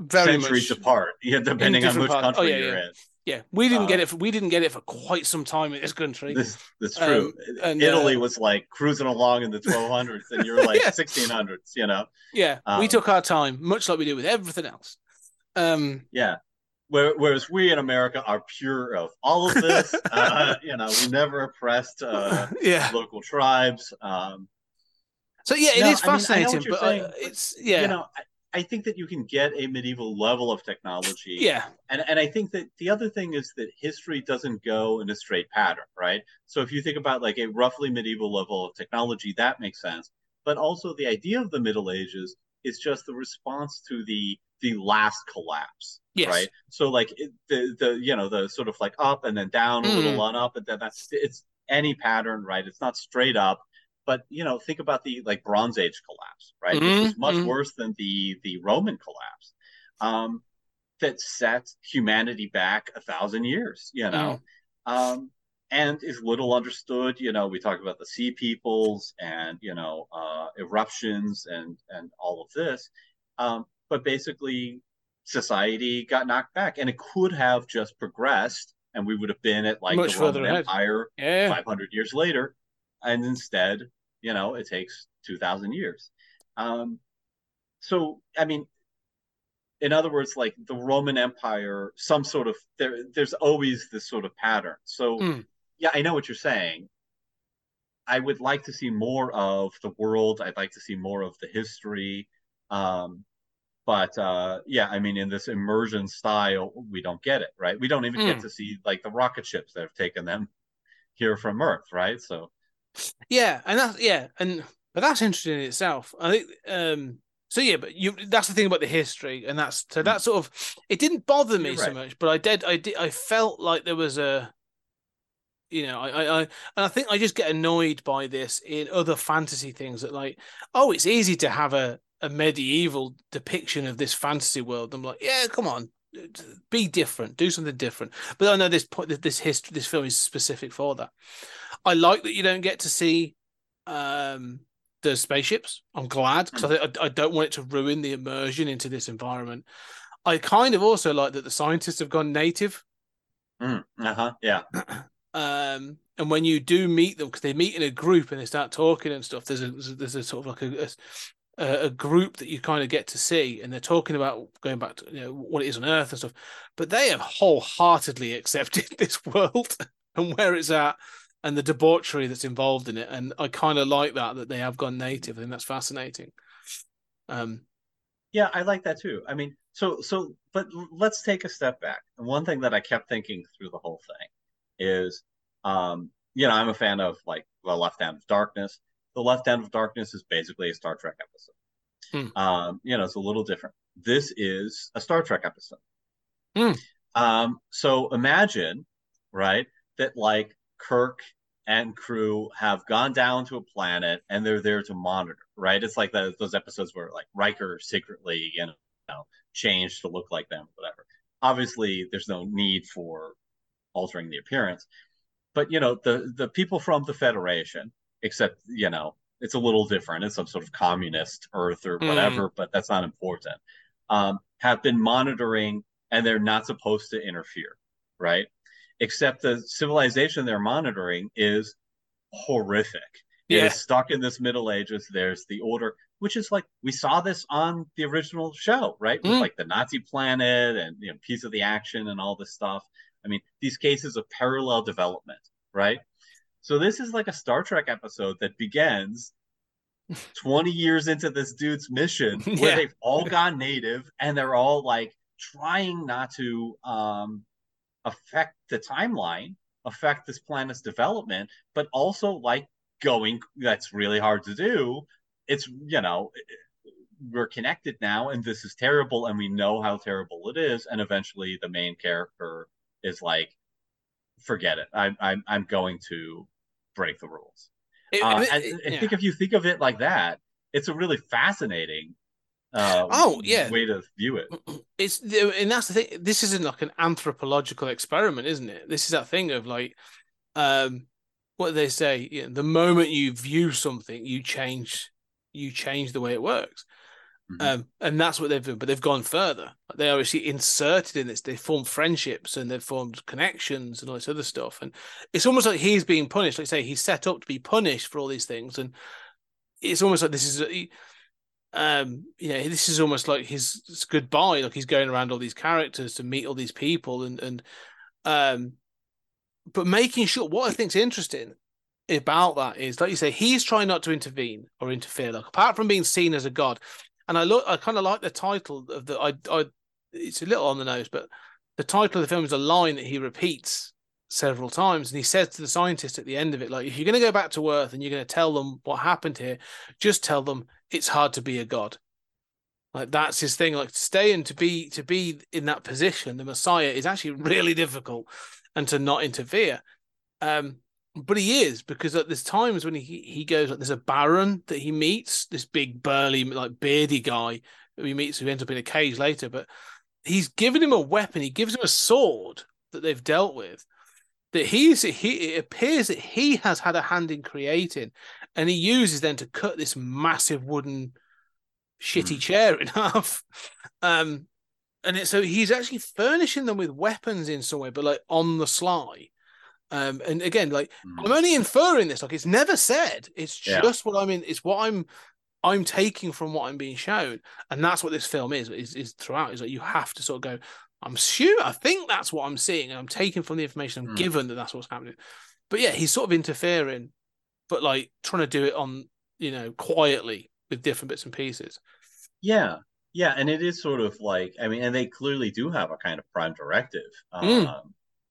very centuries much apart. Yeah, depending on which parts. Oh, country yeah, you're yeah. in. Yeah, we didn't get Uh, it. For, we didn't get it for quite some time in this country. This that's Um, true. and, Italy uh, was like cruising along in the 1200s, and you're like Yeah. 1600s. You know, yeah, we um, took our time, much like we do with everything else. Um, yeah. Whereas we in America are pure of all of this. uh, you know, we never oppressed uh, yeah. local tribes. Um, So yeah, it No, is I mean, I fascinating, but saying, uh, it's yeah, You know, I, I think that you can get a medieval level of technology. yeah, And and I think that the other thing is that history doesn't go in a straight pattern, right? So if you think about like a roughly medieval level of technology, that makes sense. But also the idea of the Middle Ages is just the response to the the last collapse, Yes. right? So like it, the the you know the sort of like up and then down a little Mm. on up and then that's it's any pattern, right? It's not straight up. But you know, think about the like Bronze Age collapse, right? Which was Mhm, much mhm. worse than the the Roman collapse. Um, that set humanity back a thousand years, you know, um, and is little understood. You know, we talk about the sea peoples and you know uh, eruptions and and all of this, um, but basically society got knocked back, and it could have just progressed, and we would have been at like Much the Roman ahead. Empire yeah, 500 years later, and instead, you know, it takes 2,000 years. Um, so, I mean, in other words, like the Roman Empire, some sort of there, there's always this sort of pattern. So, Mm. yeah, I know what you're saying. I would like to see more of the world. I'd like to see more of the history. Um, but uh, yeah, I mean, in this immersion style, we don't get it, right? We don't even get Mm. to see like the rocket ships that have taken them here from Earth, right? So, yeah, and that's yeah, and but that's interesting in itself. I think um so yeah, but you that's the thing about the history, and that's so that sort of it didn't bother me You're so much, but I did I did I felt like there was a you know, I, I, I, and I think I just get annoyed by this in other fantasy things that like, oh, it's easy to have a, a medieval depiction of this fantasy world. I'm like, yeah, come on, be different, do something different. But I know this point, this history, this film is specific for that. I like that you don't get to see um the spaceships. I'm glad because I, I I don't want it to ruin the immersion into this environment. I kind of also like that the scientists have gone native. uh huh, yeah. Um, and when you do meet them, because they meet in a group and they start talking and stuff, there's a there's a, there's a sort of like a, a a group that you kind of get to see, and they're talking about going back to you know what it is on Earth and stuff. But they have wholeheartedly accepted this world and where it's at, and the debauchery that's involved in it. And I kind of like that that they have gone native. I think that's fascinating. Um, Yeah, I like that too. I mean, so so but let's take a step back. And one thing that I kept thinking through the whole thing is um you know i'm a fan of like the left hand of darkness the left hand of darkness is basically a star trek episode. Hmm. um you know it's a little different. This is a star trek episode. Hmm. um so imagine right that like kirk and crew have gone down to a planet and they're there to monitor right? It's like the, those episodes where like Riker secretly you know changed to look like them whatever. Obviously there's no need for altering the appearance but you know the the people from the federation except you know it's a little different. It's some sort of communist earth or Mm. whatever but that's not important. Um, have been monitoring and they're not supposed to interfere right? Except the civilization they're monitoring is horrific. It is Yeah. stuck in this middle ages. There's the order which is like we saw this on the original show right? With Mm. like the nazi planet and you know piece of the action and all this stuff. I mean these cases of parallel development right so this is like a star trek episode that begins 20 years into this dude's mission where Yeah. they've all gone native and they're all like trying not to um affect the timeline affect this planet's development but also like going that's really hard to do it's you know we're connected now and this is terrible and we know how terrible it is and eventually the main character is like forget it i'm i'm, I'm going to break the rules It- uh, it- it- I yeah. think if you think of it like that it's a really fascinating uh, Oh, yeah. way to view it it's and that's the thing. This isn't like an anthropological experiment, isn't it? This is that thing of like, um, what do they say? You know, the moment you view something, you change, you change the way it works. Mhm. Um, and that's what they've done. But they've gone further. They are actually inserted in this. They formed friendships and they've formed connections and all this other stuff. And it's almost like he's being punished. Like I say, he's set up to be punished for all these things. And it's almost like this is um you know this is almost like his goodbye like he's going around all these characters to meet all these people and and um but making sure what i think's interesting about that is like you say he's trying not to intervene or interfere like apart from being seen as a god and i look i kind of like the title of the i i it's a little on the nose but the title of the film is a line that he repeats several times. And he says to the scientist at the end of it like if you're going to go back to earth and you're going to tell them what happened here just tell them it's hard to be a god. Like that's his thing. Like to stay and to be to be in that position the messiah is actually really difficult and to not interfere. Um but he is because at there's times when he he goes like there's a baron that he meets this big burly like beardy guy who he meets who ends up in a cage later but he's given him a weapon he gives him a sword that they've dealt with that he's he it appears that he has had a hand in creating and he uses then to cut this massive wooden shitty Mm. chair in half um and it, so he's actually furnishing them with weapons in some way but like on the sly um and again like Mhm. i'm only inferring this like it's never said it's Yeah. just what i'm in it's what i'm i'm taking from what i'm being shown and that's what this film is is, is throughout is like you have to sort of go i'm sure i think that's what i'm seeing and i'm taking from the information i'm Mm. given that that's what's happening but yeah he's sort of interfering but like trying to do it on you know quietly with different bits and pieces Yeah, yeah, and it is sort of like I mean, and they clearly do have a kind of prime directive, um, Mm.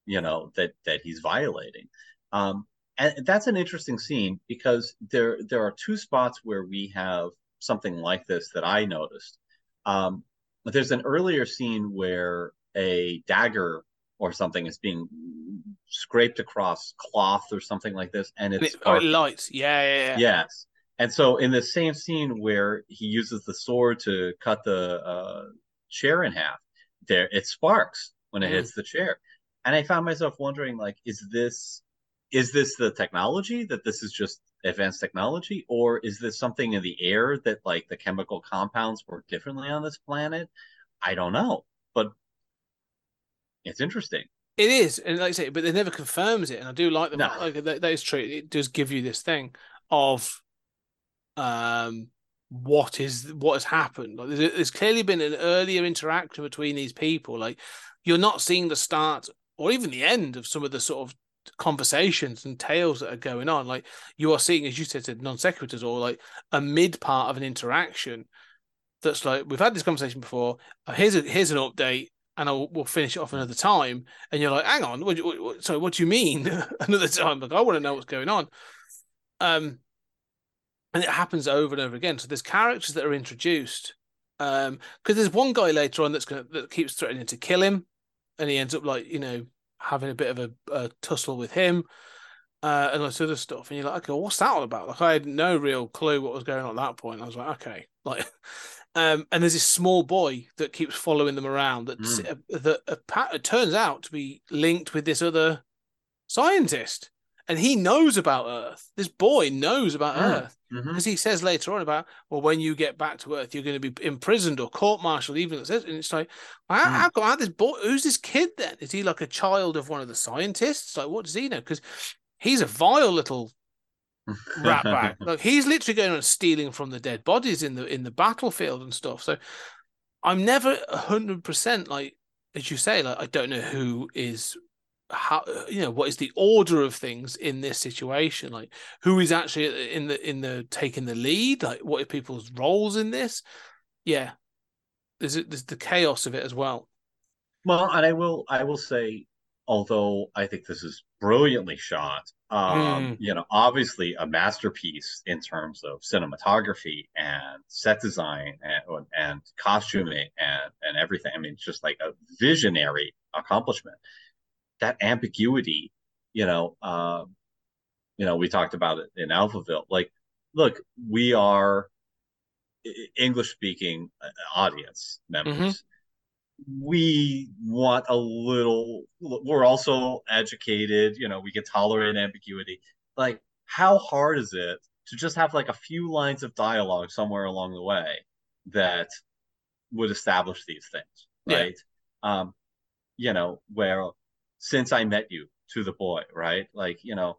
You know, that that he's violating. Um, and that's an interesting scene because there there are two spots where we have something like this that I noticed. Um, but there's an earlier scene where a dagger or something is being scraped across cloth or something like this, and it's it, oh, it lights yeah yeah yeah Yes. And so in the same scene where he uses the sword to cut the uh, chair in half, there it sparks when it Mm. hits the chair. And I found myself wondering, like, is this is this the technology that this is just advanced technology, or is this something in the air that like the chemical compounds work differently on this planet? I don't know, but it's interesting. It is, and like I say, but it never confirms it, and I do like the No. like that, that is true. It does give you this thing of um what is what has happened. Like there's, there's clearly been an earlier interaction between these people. Like you're not seeing the start or even the end of some of the sort of conversations and tales that are going on. Like you are seeing, as you said, non sequiturs or like a mid part of an interaction. That's like we've had this conversation before. Uh, Here's a here's an update and I'll, we'll finish it off another time. And you're like, hang on, what, what, what, sorry, what do you mean another time? Like, I want to know what's going on. Um, and it happens over and over again. So there's characters that are introduced. Um, because there's one guy later on that's gonna that keeps threatening to kill him, and he ends up like you know having a bit of a, a tussle with him, uh, and all this other stuff. And you're like, okay, what's that all about? Like I had no real clue what was going on at that point. I was like, okay, like. Um, and there's this small boy that keeps following them around. That Mm. that uh, turns out to be linked with this other scientist, and he knows about Earth. This boy knows about Mm. Earth Mhm. he says later on about well, when you get back to Earth, you're going to be imprisoned or court-martialed. Even it says, and it's like, how, Mm. how come how this boy? Who's this kid then? Is he like a child of one of the scientists? Like, what does he know? Because he's a vile little rat bag. Like he's literally going on stealing from the dead bodies in the in the battlefield and stuff. So I'm never hundred percent like as you say, like I don't know who is how you know what is the order of things in this situation like who is actually in the in the taking the lead like what are people's roles in this yeah there's there's the chaos of it as well Well, and I will I will say, although I think this is brilliantly shot, um, Mm. you know, obviously a masterpiece in terms of cinematography and set design and and costuming and and everything. I mean, it's just like a visionary accomplishment. That ambiguity, you know, um, you know, we talked about it in Alphaville. Like, look, we are English speaking audience members we want a little we're also educated you know we can tolerate ambiguity like how hard is it to just have like a few lines of dialogue somewhere along the way that would establish these things Yeah. right um you know where since i met you to the boy right like you know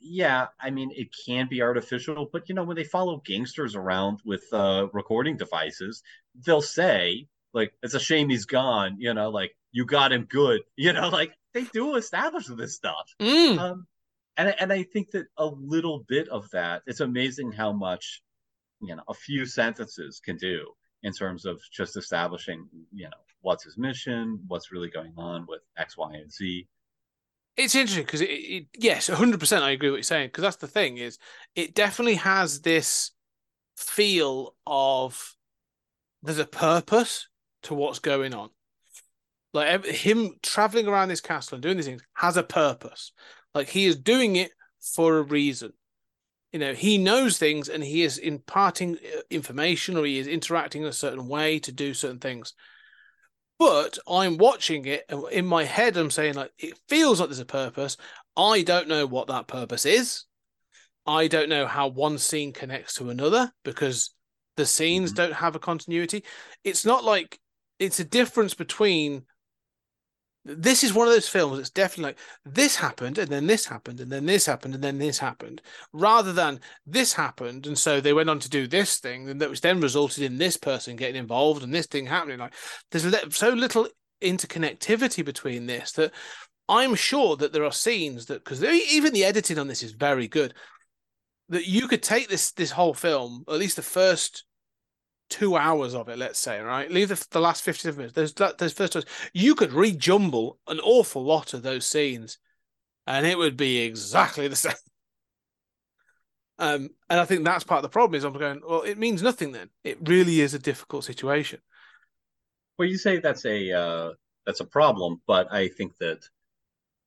yeah i mean it can be artificial but you know when they follow gangsters around with uh recording devices they'll say like it's a shame he's gone you know like you got him good you know like they do establish this stuff Mm. um and and i think that a little bit of that it's amazing how much you know a few sentences can do in terms of just establishing you know what's his mission what's really going on with x y and z. It's interesting because it, it yes 100% i agree with what you're saying because that's the thing is it definitely has this feel of there's a purpose to what's going on. Like him traveling around this castle and doing these things has a purpose. Like he is doing it for a reason. You know he knows things and he is imparting uh, information or he is interacting in a certain way to do certain things but i'm watching it and in my head i'm saying like it feels like there's a purpose. I don't know what that purpose is. I don't know how one scene connects to another because the scenes Mhm. don't have a continuity. It's not like it's a difference between this is one of those films that's definitely like this happened and then this happened and then this happened and then this happened rather than this happened and so they went on to do this thing and that was then resulted in this person getting involved and this thing happening like there's so little interconnectivity between this that i'm sure that there are scenes that because even the editing on this is very good that you could take this this whole film at least the first two hours of it, let's say, right? Leave the, the last 57 minutes. Those, that- those first, you could rejumble an awful lot of those scenes and it would be exactly the same. Um, and I think that's part of the problem is I'm going, well, it means nothing then. It really is a difficult situation. well you say that's a uh that's a problem but i think that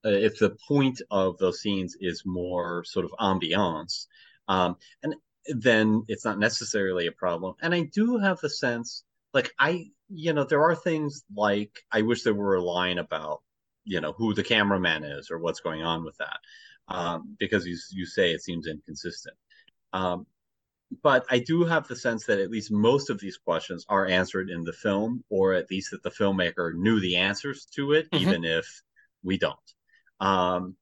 uh, if the point of those scenes is more sort of ambiance um and then it's not necessarily a problem and i do have the sense like i you know there are things like i wish there were a line about you know who the cameraman is or what's going on with that um because you you say it seems inconsistent um but I do have the sense that at least most of these questions are answered in the film, or at least that the filmmaker knew the answers to it, Mhm. even if we don't. Um,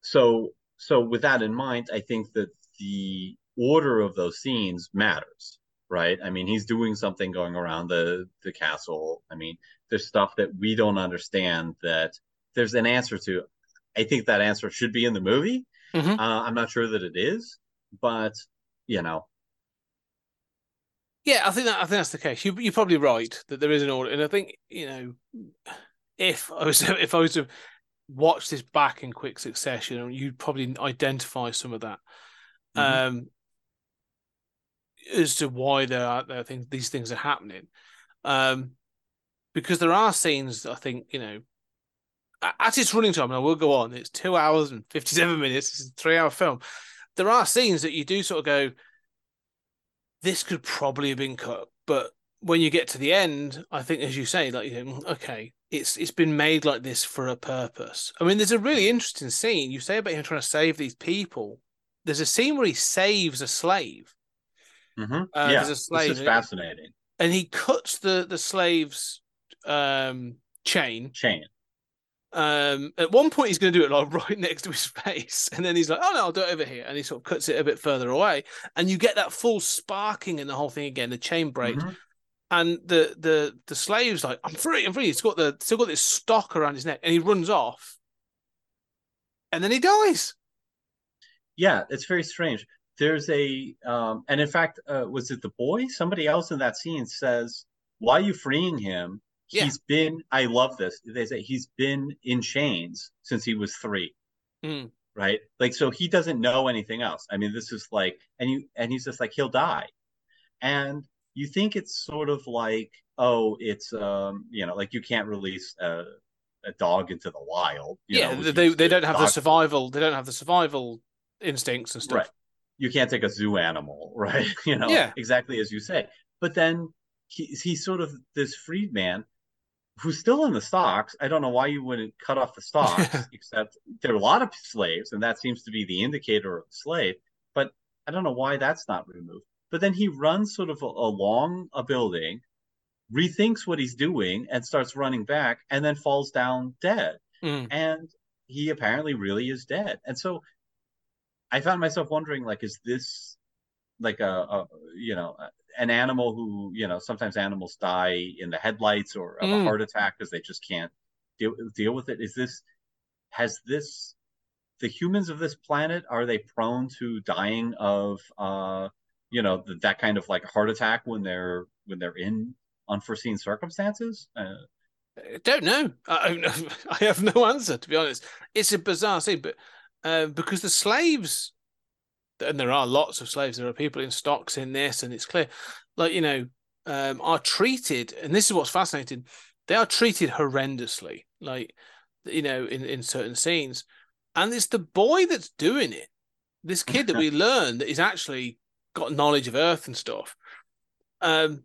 so, so with that in mind, I think that the order of those scenes matters, right? I mean, he's doing something going around the the castle. I mean, there's stuff that we don't understand that there's an answer to. I think that answer should be in the movie. Mhm. Uh, I'm not sure that it is, but you know, Yeah, I think that I think that's the case. You, you're probably right that there is an order, and I think you know, if I was if I was to watch this back in quick succession, you'd probably identify some of that, Mhm. um, as to why there are there things these things are happening, um, because there are scenes I think you know. At its running time, and I will go on. It's two hours and fifty-seven minutes. It's a three-hour film. There are scenes that you do sort of go, this could probably have been cut. But when you get to the end, I think, as you say, like, you know, okay, it's it's been made like this for a purpose. I mean, there's a really interesting scene. You say about him trying to save these people. There's a scene where he saves a slave, Mhm. Uh, yeah, a slave this is fascinating. and he cuts the the slave's um, chain. Chain. Um, at one point, he's going to do it like right next to his face, and then he's like, "Oh no, I'll do it over here," and he sort of cuts it a bit further away, and you get that full sparking in the whole thing again. The chain breaks, Mhm. and the the the slave's like, "I'm free, I'm free." He's got the still got this stock around his neck, and he runs off, and then he dies. Yeah, it's very strange. There's a um and in fact, uh was it the boy? Somebody else in that scene says, Why are you freeing him? Yeah. He's been I love this. They say he's been in chains since he was three. Mm. Right? Like so he doesn't know anything else. I mean, this is like and you and he's just like he'll die. And you think it's sort of like, oh, it's um, you know, like you can't release a a dog into the wild. you yeah, know, they they don't have the survival. They don't have the survival instincts and stuff. Right. You can't take a zoo animal, right? You know, Yeah. exactly as you say. But then he, he's sort of this freedman who's still in the stocks. I don't know why you wouldn't cut off the stocks, except there are a lot of slaves, and that seems to be the indicator of the slave. But I don't know why that's not removed. But then he runs sort of a- along a building, rethinks what he's doing, and starts running back, and then falls down dead Mm. and he apparently really is dead. And so I found myself wondering, like, is this like a, a you know an animal who you know sometimes animals die in the headlights or of a Mm. heart attack because they just can't deal deal with it? Is this has this the humans of this planet are they prone to dying of uh you know th- that kind of like heart attack when they're when they're in unforeseen circumstances? Uh, I don't know. I, I have no answer to be honest. It's a bizarre thing, but uh, because the slaves, and there are lots of slaves. There are people in stocks in this, and it's clear, like you know, um, are treated, and this is what's fascinating. They are treated horrendously, like you know, in in certain scenes, and it's the boy that's doing it. This kid that we learn that is actually got knowledge of Earth and stuff. Um,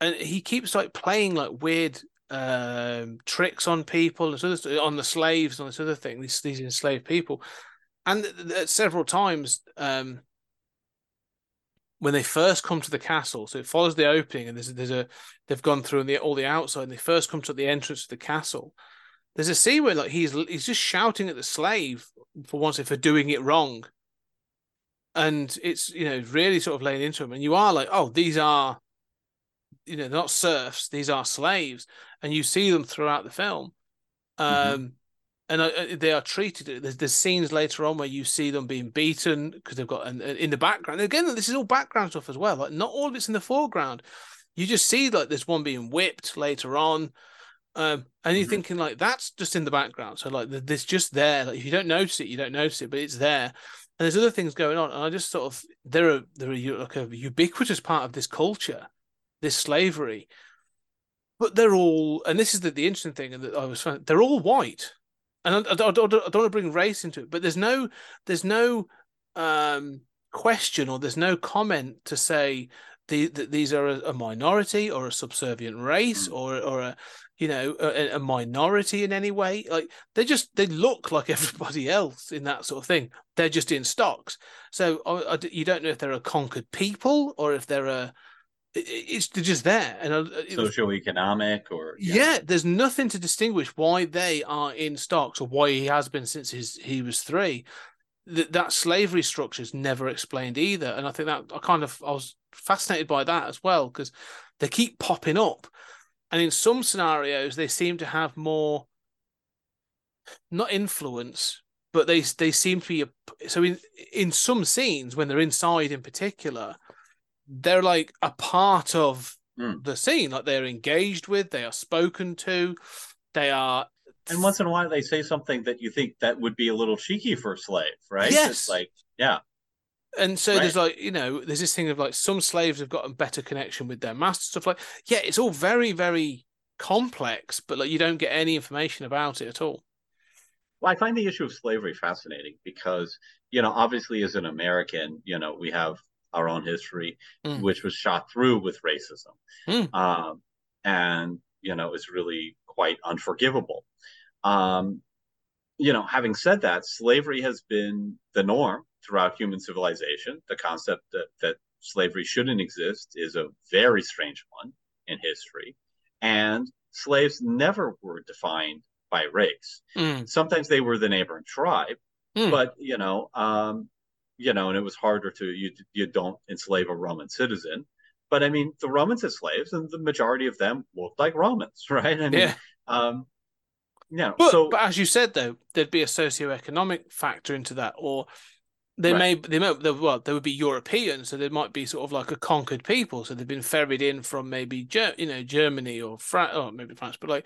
and he keeps like playing like weird um tricks on people sort of on the slaves and this other thing these these enslaved people. And th- th- several times um when they first come to the castle so it follows the opening and there's there's a they've gone through the, all the outside and they first come to the entrance of the castle there's a scene where like he's he's just shouting at the slave for once for doing it wrong. And it's you know really sort of laying into him. And you are like oh these are you know not serfs these are slaves and you see them throughout the film um Mhm. and uh, they are treated there's, there's scenes later on where you see them being beaten because they've got an, in the background. Again this is all background stuff as well like not all of it's in the foreground. You just see like there's one being whipped later on um and you're Mhm. thinking like that's just in the background. So like th- there's just there like if you don't notice it you don't notice it but it's there. And there's other things going on and i just sort of they're a they're a, like a ubiquitous part of this culture this slavery but they're all and this is the, the interesting thing and that i was finding, they're all white. And I, I, don't- I don't, I don't want to bring race into it but there's no there's no um question or there's no comment to say the, that these are a, a minority or a subservient race Mm. or or a you know a, a minority in any way. Like they just they look like everybody else in that sort of thing. They're just in stocks. So I, I d- you don't know if they're a conquered people or if they're a it's they're just there and uh, was socioeconomic or you yeah, there's nothing to distinguish why they are in stocks or why he has been since his he was three. That that slavery structure is never explained either, and I think that I kind of I was fascinated by that as well because they keep popping up, and in some scenarios they seem to have more not influence, but they they seem to be a, so in in some scenes when they're inside in particular, they're like a part of Mm. the scene. Like they're engaged with, they are spoken to, they are. And once in a while, they say something that you think that would be a little cheeky for a slave, right? Yes. It's like, yeah, And so Right. there's like, you know, there's this thing of like some slaves have got a better connection with their master, stuff like, yeah, it's all very, very complex, but like you don't get any information about it at all. Well, I find the issue of slavery fascinating because, you know, obviously as an American, you know, we have our own history, Mm. which was shot through with racism. Mm. Um, and, you know, is really quite unforgivable. Um, you know, having said that, slavery has been the norm throughout human civilization. The concept that, that slavery shouldn't exist is a very strange one in history. And slaves never were defined by race Mm. sometimes they were the neighboring tribe Hmm. but you know um you know and it was harder to you you don't enslave a roman citizen. But i mean the romans had slaves and the majority of them looked like romans right? I mean Yeah. um know But, so but as you said, though, there'd be a socioeconomic factor into that, or they Right. may they may they, well they would be European, so they might be sort of like a conquered people, so they've been ferried in from maybe Ger- you know Germany or France, or maybe France, but like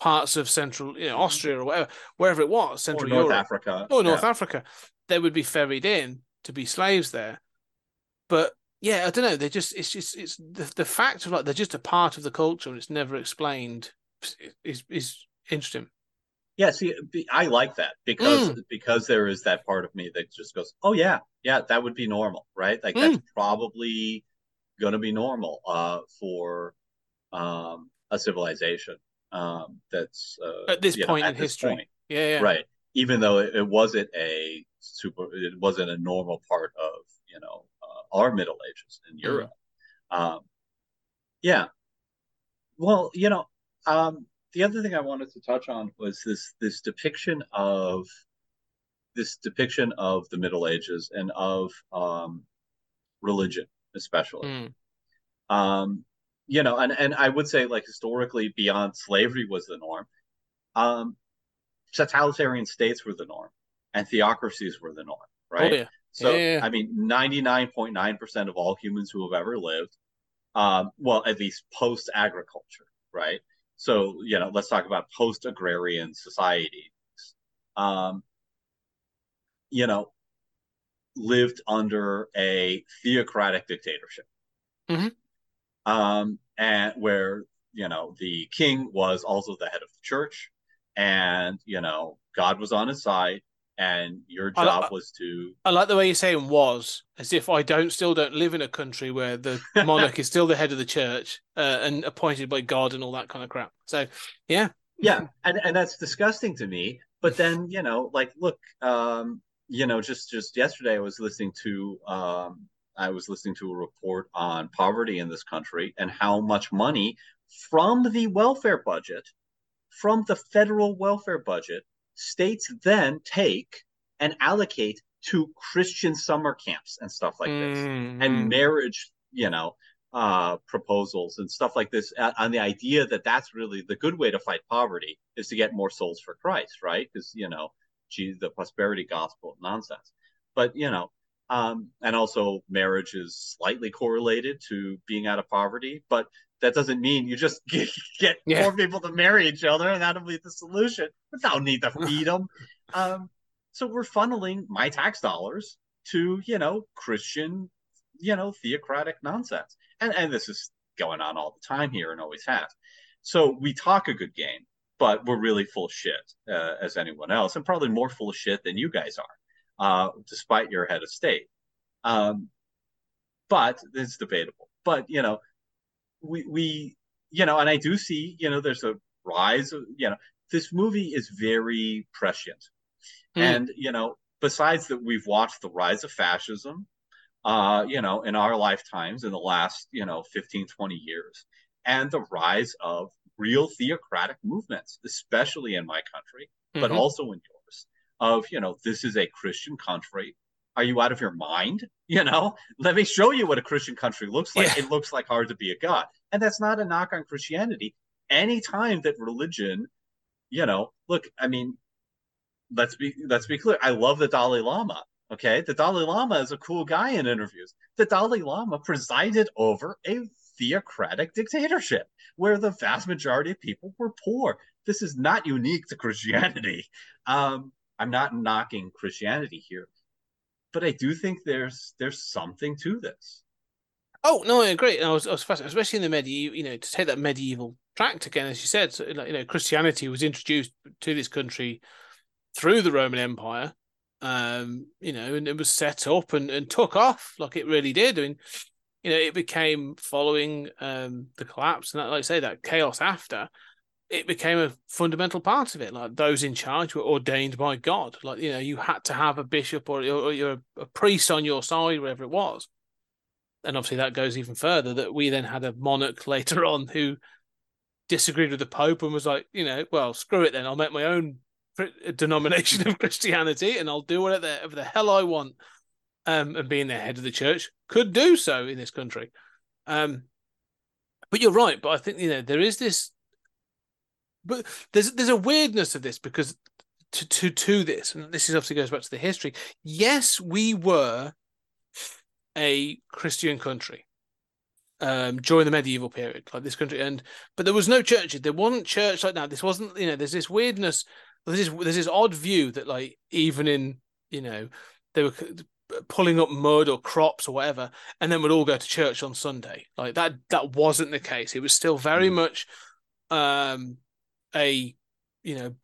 parts of Central, you know, Austria or whatever, wherever it was, or Central north Europe. Africa. Or North yeah. Africa, they would be ferried in to be slaves there. But yeah, I don't know. They're just it's just it's the the fact of like they're just a part of the culture and it's never explained is is interesting. yeah see i like that because Mm. because there is that part of me that just goes oh yeah yeah that would be normal right like Mm. that's probably going to be normal uh for um a civilization um that's uh, At this you know, point at in this history. point. Yeah, yeah. right even though it, it wasn't a super it wasn't a normal part of you know uh, our middle ages in europe. Um yeah. Well you know um the other thing i wanted to touch on was this this depiction of this depiction of the middle ages and of um religion especially. Mm. um you know and and i would say like historically beyond slavery was the norm. Um totalitarian states were the norm and theocracies were the norm right? Oh yeah. so Yeah, i mean 99.9% of all humans who have ever lived um well at least post agriculture right? So you know let's talk about post agrarian societies. Um you know lived under a theocratic dictatorship. Mhm. um and where you know the king was also the head of the church and you know god was on his side and your job I- was to I like the way you're saying was, as if I don't still don't live in a country where the monarch is still the head of the church uh, and appointed by God and all that kind of crap. So yeah. yeah and and that's disgusting to me but then you know like look um you know just just yesterday i was listening to um i was listening to a report on poverty in this country and how much money from the welfare budget from the federal welfare budget states then take and allocate to christian summer camps and stuff like this Mm, and marriage, you know, uh, proposals and stuff like this uh, on the idea that that's really the good way to fight poverty is to get more souls for Christ, right? Because, you know, gee, the prosperity gospel nonsense. But, you know, um, and also marriage is slightly correlated to being out of poverty, but that doesn't mean you just get, get Yeah. more people to marry each other and that'll be the solution without need to feed them. Um, so we're funneling my tax dollars to, you know, Christian you know, theocratic nonsense. And and this is going on all the time here and always has. So we talk a good game, but we're really full of shit uh, as anyone else, and probably more full of shit than you guys are, uh, despite your head of state. Um, but it's debatable. But you know, we we you know, and I do see you know, there's a rise of you know, this movie is very prescient, Hmm. and you know, besides that, we've watched the rise of fascism uh, you know, in our lifetimes in the last, you know, 15, 20 years, and the rise of real theocratic movements, especially in my country, but Mhm. also in yours, of, you know, this is a Christian country. Are you out of your mind? You know, let me show you what a Christian country looks like. Yeah. It looks like hard to be a God. And that's not a knock on Christianity. Anytime that religion, you know, look, I mean, let's be let's be clear. I love the Dalai Lama. Okay, the Dalai Lama is a cool guy in interviews. The Dalai Lama presided over a theocratic dictatorship where the vast majority of people were poor. This is not unique to Christianity. Um, I'm not knocking Christianity here, but I do think there's there's something to this. Oh no, I agree. And I was, I was fascinated, especially in the medieval. You know, to take that medieval tract again, as you said. So, you know, Christianity was introduced to this country through the Roman Empire. Um, you know, and it was set up and, and took off like it really did. I mean, you know, it became following um the collapse and that, like I say, that chaos after. It became a fundamental part of it. Like those in charge were ordained by God. Like you know, you had to have a bishop or, or you're a priest on your side, wherever it was and obviously that goes even further that we then had a monarch later on who disagreed with the pope and was like you know well screw it then i'll make my own denomination of christianity and i'll do whatever the hell i want um, and being the head of the church could do so in this country um, but you're right but i think you know there is this but there's there's a weirdness of this because to to to this and this is obviously goes back to the history yes we were a Christian country um, during the medieval period, like this country, and but there was no churches. There wasn't church like that. This wasn't, you know, there's this weirdness. There's this, there's this odd view that, like, even in, you know, they were pulling up mud or crops or whatever, and then we'd all go to church on Sunday. Like that, that wasn't the case. It was still very mm. much um, a you know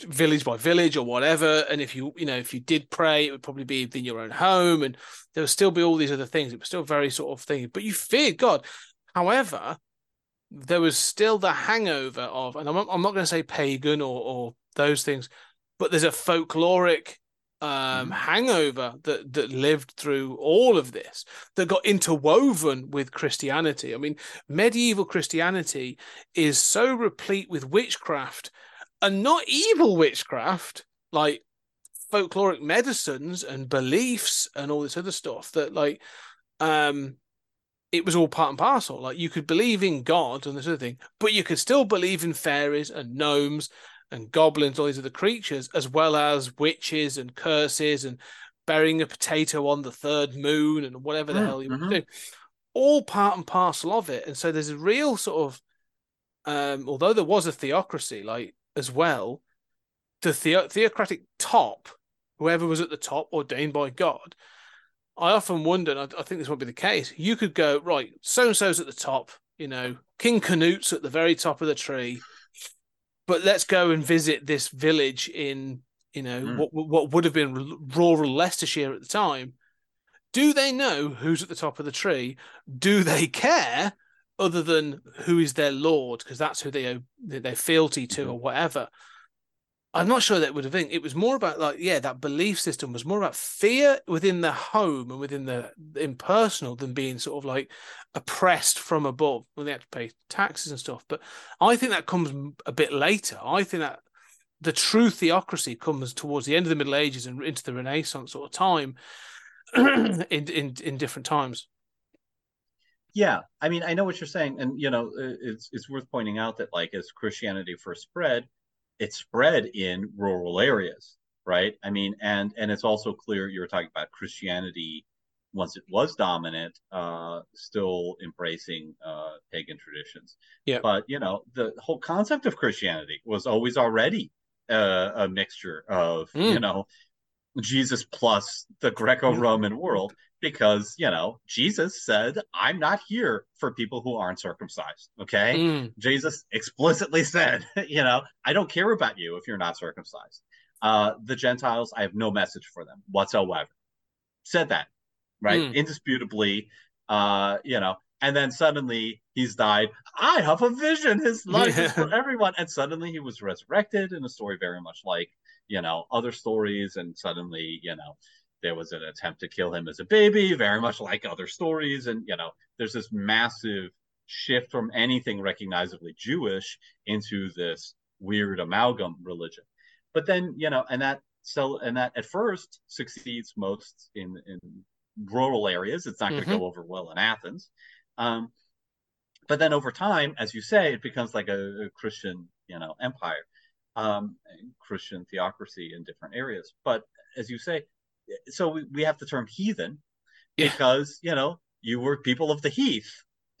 village by village or whatever. And if you you know if you did pray it would probably be within your own home. And there would still be all these other things. It was still very sort of thing. But you feared god. However there was still the hangover of and i'm, I'm not going to say pagan or or those things but there's a folkloric um, mm. hangover that that lived through all of this that got interwoven with Christianity. I mean, medieval Christianity is so replete with witchcraft and not evil witchcraft, like folkloric medicines and beliefs and all this other stuff that like um it was all part and parcel. Like you could believe in God and this other thing, but you could still believe in fairies and gnomes and goblins, all these other creatures, as well as witches and curses and burying a potato on the third moon and whatever the mm, hell you mm-hmm. do. All part and parcel of it. And so there's a real sort of um, although there was a theocracy, like as well, the, the- theocratic top, whoever was at the top, ordained by God. I often wonder, and I, I think this might be the case. You could go right, so and so's at the top, you know, King Canute's at the very top of the tree, but let's go and visit this village in, you know, Mm. what what would have been rural Leicestershire at the time. Do they know who's at the top of the tree? Do they care? other than who is their lord because that's who they owe their fealty to Mm-hmm. or whatever i'm not sure that would have been. It was more about like yeah that belief system was more about fear within the home and within the impersonal than being sort of like oppressed from above when they had to pay taxes and stuff. But i think that comes a bit later. I think that the true theocracy comes towards the end of the middle ages and into the renaissance sort of time in in in different times. Yeah, I mean, I know what you're saying, and you know, it's it's worth pointing out that like as Christianity first spread, it spread in rural areas, right? I mean, and and it's also clear you were talking about Christianity once it was dominant, uh, still embracing uh, pagan traditions. Yeah. But you know, the whole concept of Christianity was always already uh, a mixture of Mm. you know Jesus plus the Greco-Roman world because you know Jesus said, "I'm not here for people who aren't circumcised." Okay, Mm. Jesus explicitly said, "You know, I don't care about you if you're not circumcised." Uh, the Gentiles, I have no message for them whatsoever. Said that, right? Mm. Indisputably, uh, you know. And then suddenly he's died. I have a vision. His life is for everyone. And suddenly he was resurrected in a story very much like you know other stories and suddenly you know there was an attempt to kill him as a baby very much like other stories. And you know there's this massive shift from anything recognizably jewish into this weird amalgam religion. But then you know and that so and that at first succeeds most in in rural areas. It's not going to go over well in athens. Um but then over time as you say it becomes like a, a christian you know empire um, Christian theocracy in different areas. But as you say, so we, we have the term heathen Yeah. because you know you were people of the heath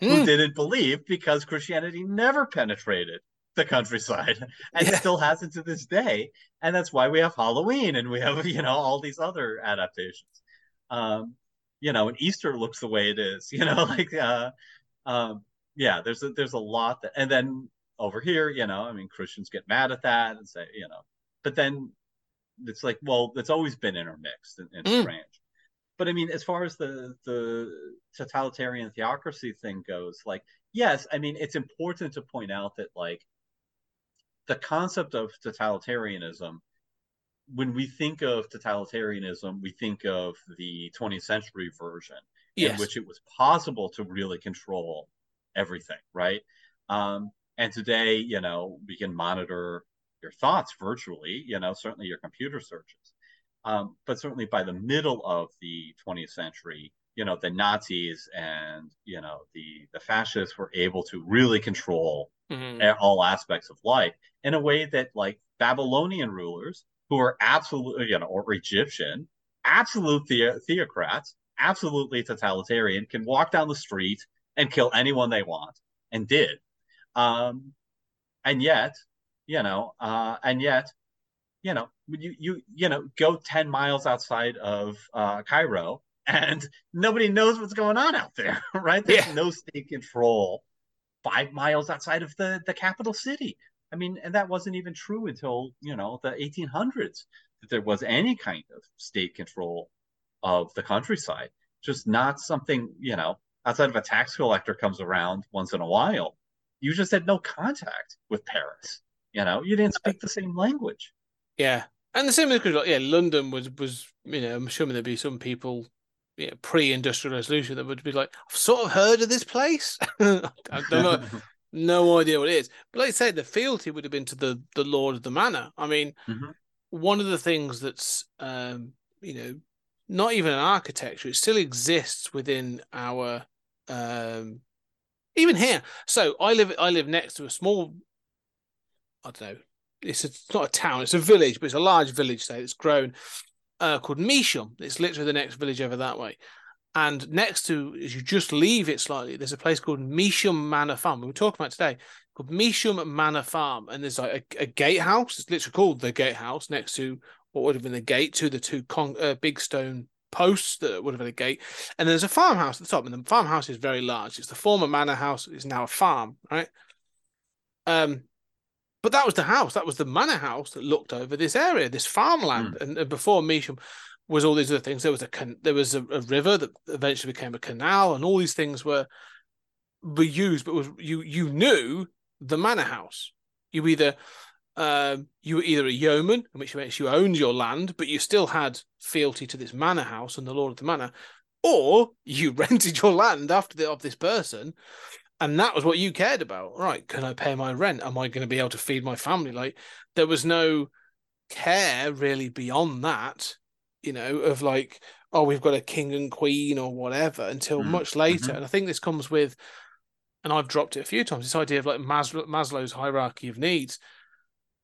who Mm. didn't believe because Christianity never penetrated the countryside and Yeah. still hasn't to this day. And that's why we have Halloween and we have, you know, all these other adaptations. Um, you know, and Easter looks the way it is, you know, like uh um yeah, there's a there's a lot that and then over here, you know, I mean Christians get mad at that and say, you know, but then it's like, well, it's always been intermixed and, and Mm. strange. But I mean, as far as the the totalitarian theocracy thing goes, like, yes, I mean, it's important to point out that like the concept of totalitarianism, when we think of totalitarianism, we think of the 20th century version in which it was possible to really control everything, right? Um, and today, you know, we can monitor your thoughts virtually, you know, certainly your computer searches. Um, but certainly by the middle of the 20th century, you know, the Nazis and, you know, the, the fascists were able to really control Mhm. all aspects of life in a way that like Babylonian rulers who are absolutely, you know, or Egyptian, absolute the- theocrats, absolutely totalitarian, can walk down the street and kill anyone they want and did. Um, and yet, you know, uh, and yet, you know, you you you know, go 10 miles outside of uh, Cairo and nobody knows what's going on out there, right? There's Yeah. no state control five miles outside of the the capital city. I mean, and that wasn't even true until you know the 1800s that there was any kind of state control of the countryside. Just not something you know outside of a tax collector comes around once in a while. You just had no contact with Paris. You know, you didn't speak the same language. Yeah, and the same with like, yeah, London was was you know I'm assuming there'd be some people, you know, pre-industrial revolution that would be like, I've sort of heard of this place. I don't know, no idea what it is. But like I said, the fealty would have been to the the Lord of the Manor. I mean, Mhm. one of the things that's um, you know, not even an architecture, it still exists within our um even here. So I live I live next to a small I don't know, it's, a, it's not a town, it's a village, but it's a large village, say, it's grown uh, called Measham. It's literally the next village over that way. And next to, as you just leave it slightly, there's a place called Measham Manor Farm. We were talking about today, called Measham Manor Farm. And there's like a, a gatehouse. It's literally called the gatehouse next to what would have been the gate to the two con- uh, big stone posts that would have been a gate. And there's a farmhouse at the top. And the farmhouse is very large. It's the former manor house. It's now a farm, right? Um, but that was the house. That was the manor house that looked over this area, this farmland. And, and before Measham was all these other things. There was a can- there was a, a river that eventually became a canal, and all these things were were used. But was you you knew the manor house. You either um, you were either a yeoman, in which case you owned your land, but you still had fealty to this manor house and the lord of the manor, or you rented your land after the of this person, and that was what you cared about. Right? Can I pay my rent? Am I going to be able to feed my family? Like there was no care really beyond that, you know, of like, oh, we've got a king and queen or whatever until Mm, much later. mhm. And I think this comes with, and I've dropped it a few times, this idea of like Maslow, Maslow's hierarchy of needs.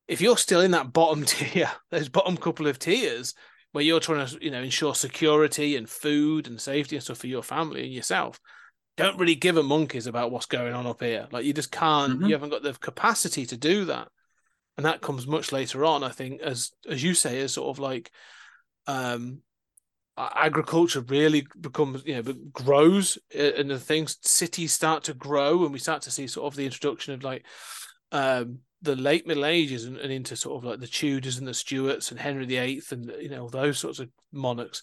If you're still in that bottom tier, those bottom couple of tiers where you're trying to, you know, ensure security and food and safety and stuff for your family and yourself, don't really give a monkeys about what's going on up here. Like you just can't, Mhm. you haven't got the capacity to do that. And that comes much later on, I think, as as you say, as sort of like um agriculture really becomes, you know, grows uh, and the things cities start to grow and we start to see sort of the introduction of like um the late Middle Ages and, and into sort of like the Tudors and the Stuarts and Henry VIII and you know those sorts of monarchs.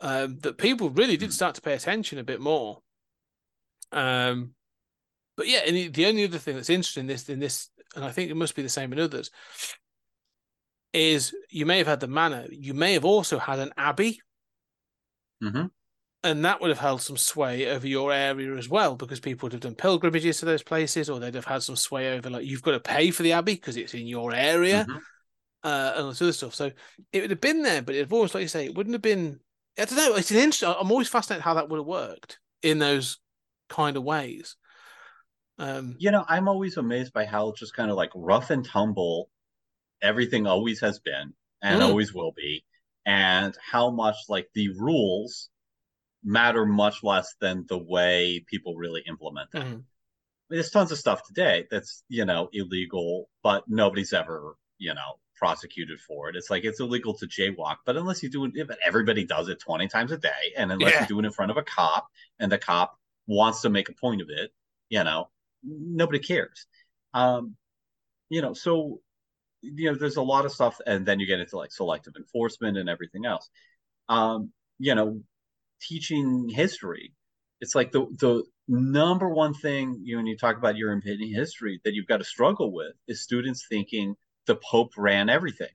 Um, that people really did Mm. start to pay attention a bit more. Um, but yeah, and the- only other thing that's interesting in this, in this, and I think it must be the same in others, is you may have had the manor, you may have also had an abbey, hmm and that would have held some sway over your area as well, because people would have done pilgrimages to those places, or they'd have had some sway over like you've got to pay for the abbey because it's in your area, Mhm. uh, and all this other stuff. So it would have been there, but it'd always, like you say, it wouldn't have been. I don't know. It's an interesting. I'm always fascinated how that would have worked in those kind of ways. Um, You know, I'm always amazed by how just kind of like rough and tumble everything always has been and Mm. always will be. and how much like the rules matter much less than the way people really implement them. Mhm. There's tons of stuff today that's you know illegal, but nobody's ever you know prosecuted for it. It's like it's illegal to jaywalk, but unless you do it, but everybody does it 20 times a day, and unless Yeah. you do it in front of a cop, and the cop wants to make a point of it, you know, nobody cares. Um, you know, so you know, there's a lot of stuff, and then you get into like selective enforcement and everything else. Um, you know, teaching history, it's like the the number one thing you when you talk about European history that you've got to struggle with is students thinking the Pope ran everything.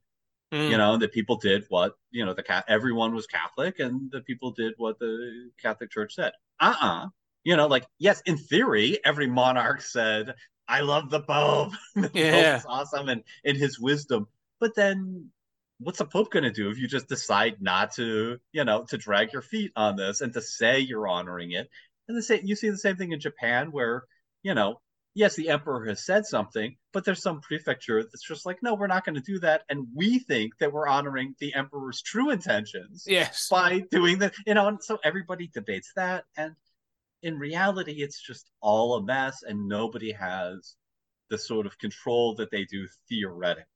Mm. You know, that people did what you know the cat everyone was Catholic, and the people did what the Catholic Church said. Uh-uh. You know, like yes, in theory, every monarch said, "I love the Pope." the Yeah. Pope's awesome, and in his wisdom. But then, what's the Pope going to do if you just decide not to, you know, to drag your feet on this and to say you're honoring it? And the same, you see the same thing in Japan, where you know, yes, the emperor has said something, but there's some prefecture that's just like, no, we're not going to do that, and we think that we're honoring the emperor's true intentions Yes. by doing that, you know. And so everybody debates that, and in reality, it's just all a mess, and nobody has the sort of control that they do theoretically.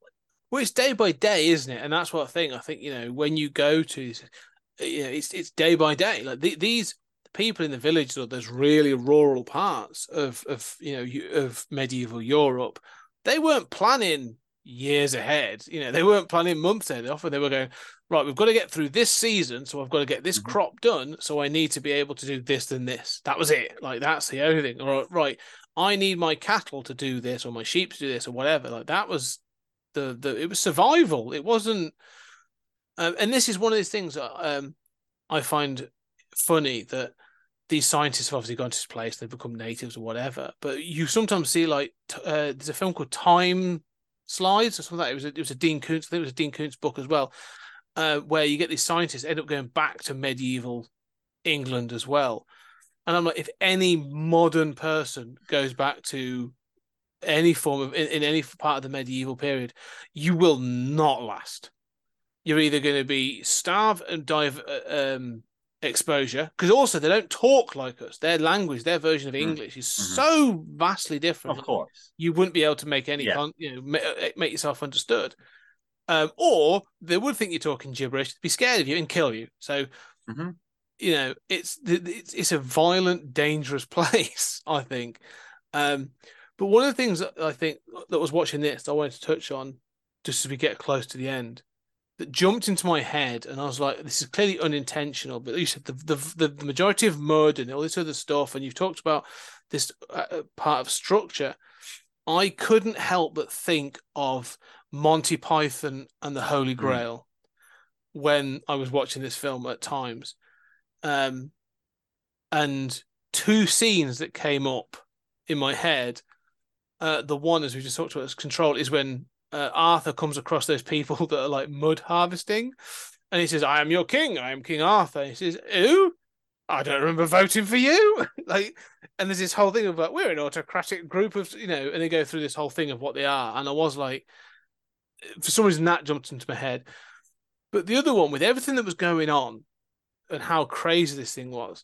Well, it's day by day, isn't it? And that's what I think. I think you know when you go to, you know, it's it's day by day. Like the, these people in the villages or those really rural parts of of you know of medieval Europe, they weren't planning years ahead. You know, they weren't planning months ahead. Often they were going right. We've got to get through this season, so I've got to get this Mhm. crop done. So I need to be able to do this and this. That was it. Like that's the only thing. Or right, I need my cattle to do this or my sheep to do this or whatever. Like that was the the it was survival. It wasn't. Um, and this is one of these things that um, I find funny that these scientists have obviously gone to this place, they've become natives or whatever. But you sometimes see like t- uh, there's a film called Time Slides or something like that. It was a, it was a Dean Koontz. I think it was a Dean Koontz book as well, uh, where you get these scientists end up going back to medieval England as well. And I'm like, if any modern person goes back to any form of in, in any part of the medieval period, you will not last. You're either going to be starve and die of uh, um, exposure because also they don't talk like us. Their language, their version of Mm. English is Mhm. so vastly different. Of course. you wouldn't be able to make any Yeah. con- you know ma- uh, make yourself understood. Um, or they would think you're talking gibberish, be scared of you and kill you. So Mhm. you know it's it's it's a violent, dangerous place. I think. Um, but one of the things that I think that was watching this, I wanted to touch on, just as we get close to the end, that jumped into my head, and I was like, "This is clearly unintentional." But you said the the, the majority of murder and all this other stuff, and you've talked about this uh, part of structure. I couldn't help but think of Monty Python and the Holy Grail when I was watching this film at times. Um, and two scenes that came up in my head. Uh, the one, as we just talked about, as control is when uh, Arthur comes across those people that are like mud harvesting, and he says, "I am your king. I am King Arthur." He says, "Who? I don't remember voting for you." like, and there's this whole thing of like we're an autocratic group of you know, and they go through this whole thing of what they are, and I was like, for some reason that jumped into my head. But the other one, with everything that was going on, and how crazy this thing was,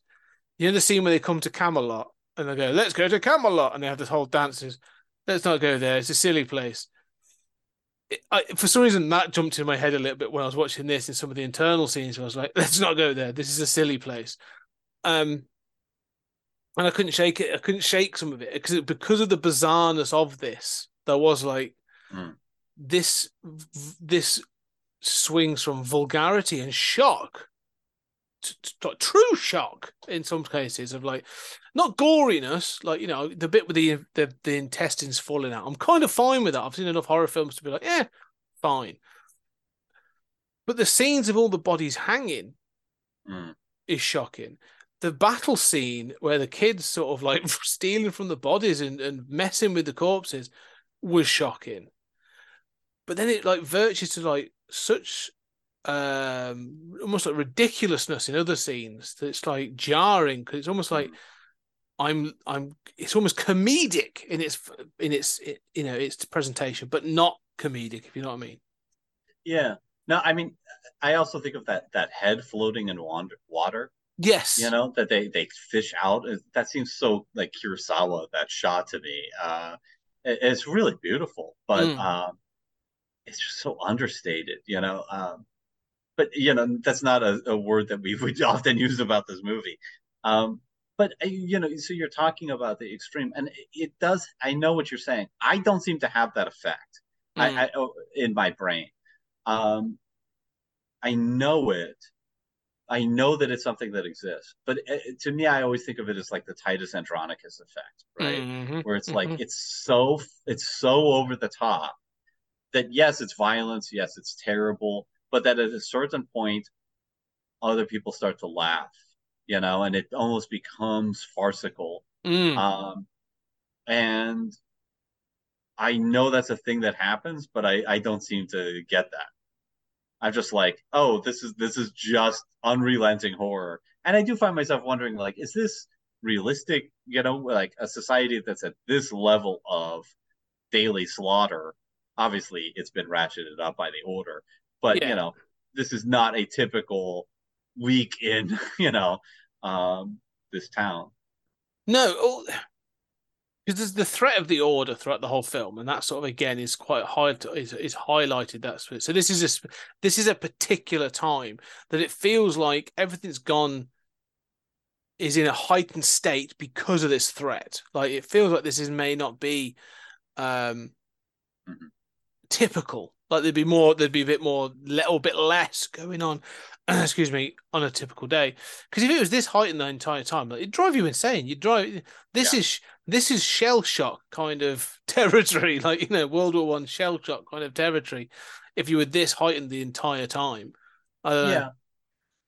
you know the scene where they come to Camelot and they go, "Let's go to Camelot," and they have this whole dances. Let's not go there. It's a silly place. I, for some reason, that jumped in my head a little bit when I was watching this in some of the internal scenes. I was like, "Let's not go there. This is a silly place." Um, and I couldn't shake it. I couldn't shake some of it because because of the bizarreness of this. There was like Mm. this this swings from vulgarity and shock to- to true shock in some cases of like not goriness, like you know the bit with the the, the intestines falling out. I'm kind of fine with that. I've seen enough horror films to be like, yeah, fine. But the scenes of all the bodies hanging Mm. is shocking. The battle scene where the kids sort of like stealing from the bodies and, and messing with the corpses was shocking. But then it like verges to like such um almost like ridiculousness in other scenes that it's like jarring because it's almost like I'm I'm it's almost comedic in its in its you know its presentation, but not comedic if you know what I mean. Yeah. No, I mean, I also think of that that head floating in wander, water. Yes. You know that they they fish out. That seems so like Kurosawa that shot to me. Uh, it- it's really beautiful, but Mm. um, it's just so understated. You know. Um, but you know that's not a, a word that we would often use about this movie. Um, but uh, you know, so you're talking about the extreme, and it, it does. I know what you're saying. I don't seem to have that effect. Mm. I, I oh, in my brain. Um, I know it. I know that it's something that exists, but uh, to me, I always think of it as like the Titus Andronicus effect, right? Mhm, Where it's like mhm. it's so it's so over the top that yes, it's violence, yes, it's terrible, but that at a certain point, other people start to laugh, you know, and it almost becomes farcical. Mm. Um, and I know that's a thing that happens, but I, I don't seem to get that. I'm just like, oh, this is this is just unrelenting horror. And I do find myself wondering, like, is this realistic? You know, like a society that's at this level of daily slaughter. Obviously, it's been ratcheted up by the order, but Yeah. you know, this is not a typical week in, you know, um, this town. No, because there's the threat of the order throughout the whole film, and that sort of again is quite high is, is highlighted. That's so. This is a this is a particular time that it feels like everything's gone is in a heightened state because of this threat. Like it feels like this is may not be um Mhm. typical. Like there'd be more, there'd be a bit more, little bit less going on. excuse me, on a typical day. Because if it was this heightened the entire time, like, it'd drive you insane. You'd drive. This Yeah. is this is shell shock kind of territory, like you know, World War One shell shock kind of territory. If you were this heightened the entire time, know. yeah.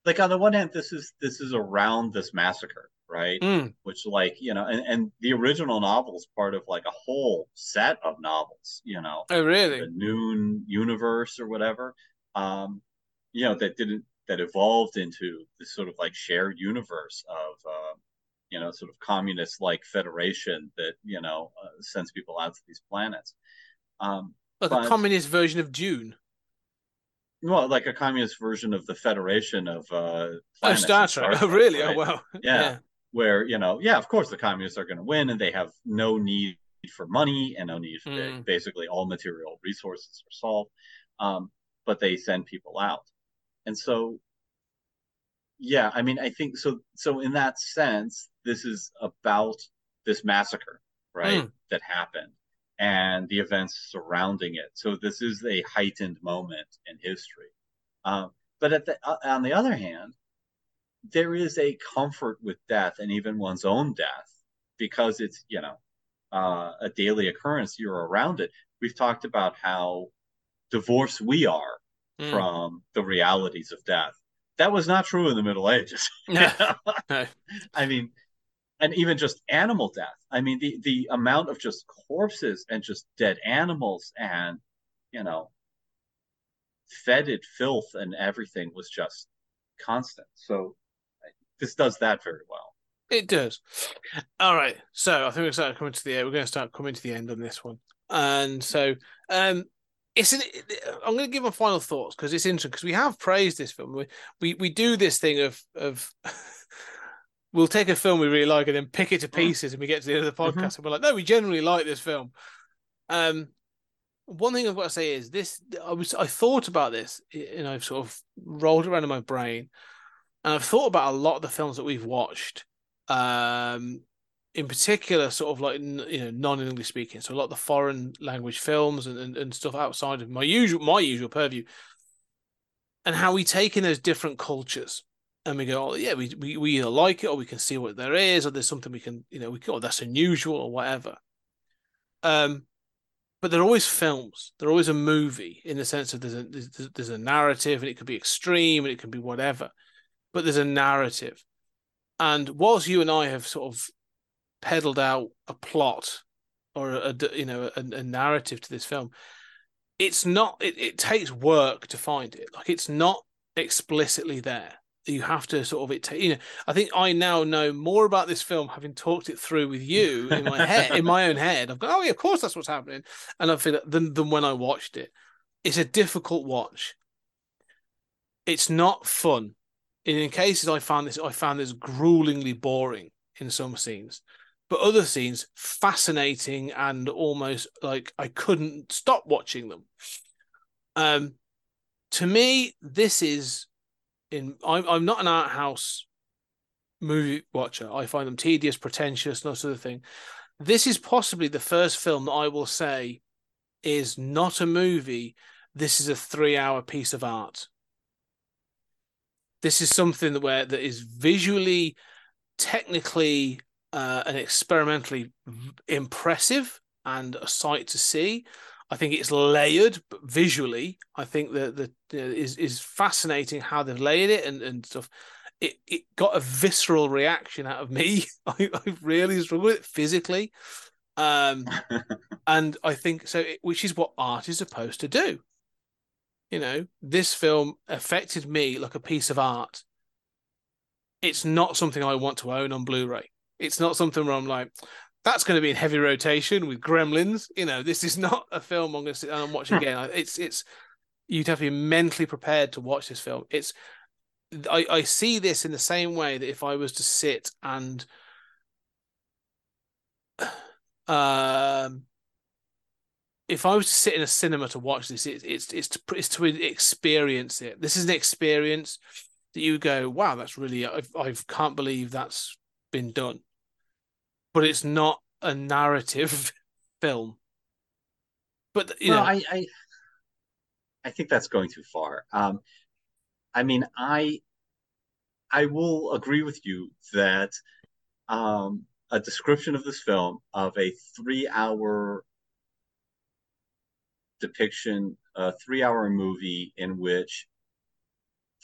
Like on the one hand, this is this is around this massacre, right? Mm, Which like, you know, and, and the original novel is part of like a whole set of novels, you know, oh, really? the Noon universe or whatever. Um, you know, that didn't that evolved into this sort of like shared universe of uh, you know, sort of communist like federation that, you know, uh, sends people out to these planets. Um, Like but- a communist version of Dune. well, like a communist version of the Federation of uh, Oh, Star Trek. Oh, really? right? Oh, wow. Yeah. Where you know, yeah, of course the communists are going to win, and they have no need for money and no need for Mm. basically all material resources are solved, um, but they send people out, and so, yeah, I mean, I think so. So in that sense, this is about this massacre, right, Mm. that happened and the events surrounding it. So this is a heightened moment in history. Um, but at the, uh, on the other hand, there is a comfort with death and even one's own death because it's you know uh, a daily occurrence. You're around it. We've talked about how divorced we are Mm. from the realities of death. That was not true in the Middle Ages. No. No. I mean, and even just animal death. I mean, the the amount of just corpses and just dead animals and you know fetid filth and everything was just constant. So this does that very well. It does. All right. So I think we're starting coming to the we're going to start coming to the end on this one. And so um it's an I'm going to give my final thoughts because it's interesting because we have praised this film. We, we we do this thing of of we'll take a film we really like and then pick it to pieces and we get to the end of the podcast and we're like, no, we generally like this film. Um one thing I've got to say is this I was I thought about this and I've sort of rolled around in my brain and I've thought about a lot of the films that we've watched um in particular sort of like you know non-english speaking. So a lot of the foreign language films and, and, and stuff outside of my usual my usual purview. And how we take in those different cultures. And we go oh yeah we, we, we either like it or we can see what there is or there's something we can you know we can, oh that's unusual or whatever. Um but they're always films. They're always a movie in the sense of there's a there's, there's a narrative and it could be extreme and it can be whatever but there's a narrative and whilst you and I have sort of peddled out a plot or a, you know a, a narrative to this film, it's not. It, it takes work to find it. Like it's not explicitly there. You have to sort of it. ta- You know, I think I now know more about this film having talked it through with you in my head, in my own head. I've gone, oh yeah, of course that's what's happening, and I feel than than when I watched it. It's a difficult watch. It's not fun. In, cases I found this, I found this gruelingly boring in some scenes, but other scenes fascinating and almost like I couldn't stop watching them. Um, to me, this is in. I'm I'm not an art house movie watcher. I find them tedious, pretentious, that sort of thing. This is possibly the first film that I will say is not a movie. This is a three-hour piece of art. This is something that where that is visually, technically, uh, and experimentally impressive and a sight to see. I think it's layered, but visually, I think that uh, is is fascinating how they've layered it and and stuff. It it got a visceral reaction out of me. I, I really struggled with it physically, um, and I think so. It, which is what art is supposed to do. You know, this film affected me like a piece of art. It's not something I want to own on Blu-ray. It's not something where I'm like, that's going to be in heavy rotation with Gremlins. You know, this is not a film I'm going to sit down and watch again. It's it's you'd have to be mentally prepared to watch this film. It's I, I see this in the same way that if I was to sit and um if I was to sit in a cinema to watch this, it, it's it's to, it's to experience it. This is an experience that you go, wow, that's really I I can't believe that's been done. But it's not a narrative film. But you well, know, I, I I think that's going too far. Um, I mean, I I will agree with you that um, a description of this film of a three-hour depiction, a three-hour movie in which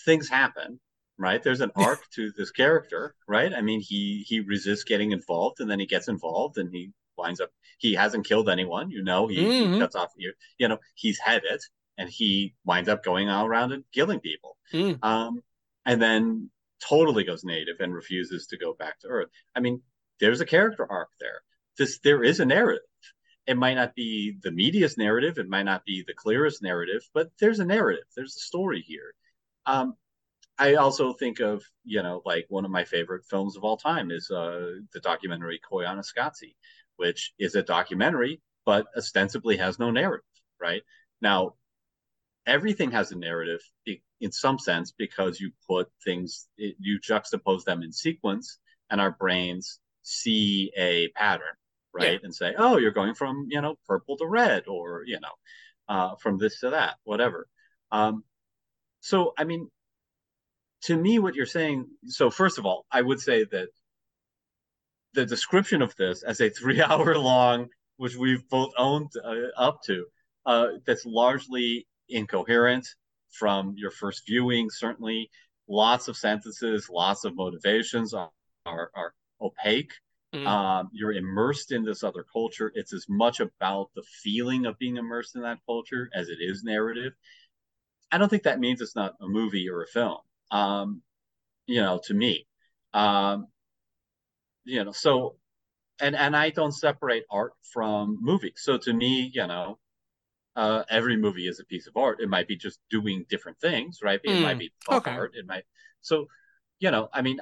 things happen. Right, there's an arc to this character. Right, I mean, he he resists getting involved, and then he gets involved, and he winds up. He hasn't killed anyone. You know, he, Mhm. he cuts off. You, you know, he's headed, and he winds up going all around and killing people. Mm. Um, and then totally goes native and refuses to go back to Earth. I mean, there's a character arc there. This there is a narrative. It might not be the media's narrative, it might not be the clearest narrative, but there's a narrative. There's a story here. Um, I also think of, you know, like one of my favorite films of all time is uh, the documentary Koyaanisqatsi, which is a documentary, but ostensibly has no narrative, right? Now, everything has a narrative in some sense because you put things, you juxtapose them in sequence, and our brains see a pattern, right? And say, oh, you're going from, you know, purple to red, or, you know, uh, from this to that, whatever. Um, so, I mean, to me, what you're saying, so first of all, I would say that the description of this as a three hour long, which we've both owned uh, up to, uh, that's largely incoherent from your first viewing, certainly. Lots of sentences, lots of motivations are, are, are opaque. Mm. Um, you're immersed in this other culture. It's as much about the feeling of being immersed in that culture as it is narrative. I don't think that means it's not a movie or a film. Um, you know, to me, um, you know, so and and I don't separate art from movies. So to me, you know, uh, every movie is a piece of art. It might be just doing different things, right? It Mm, might be okay. art. It might. So, you know, I mean,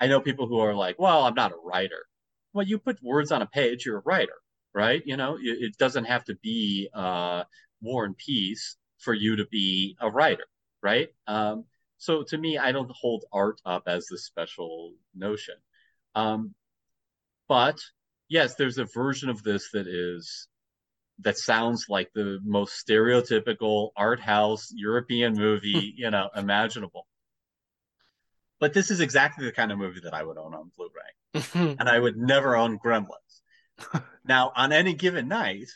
I know people who are like, "Well, I'm not a writer." Well, you put words on a page, you're a writer, right? You know, it, it doesn't have to be uh, War and Peace for you to be a writer, right? Um, so to me, I don't hold art up as this special notion. Um, but yes, there's a version of this that is that sounds like the most stereotypical art house European movie, you know, imaginable. But this is exactly the kind of movie that I would own on Blu-ray, and I would never own Gremlins. now, on any given night,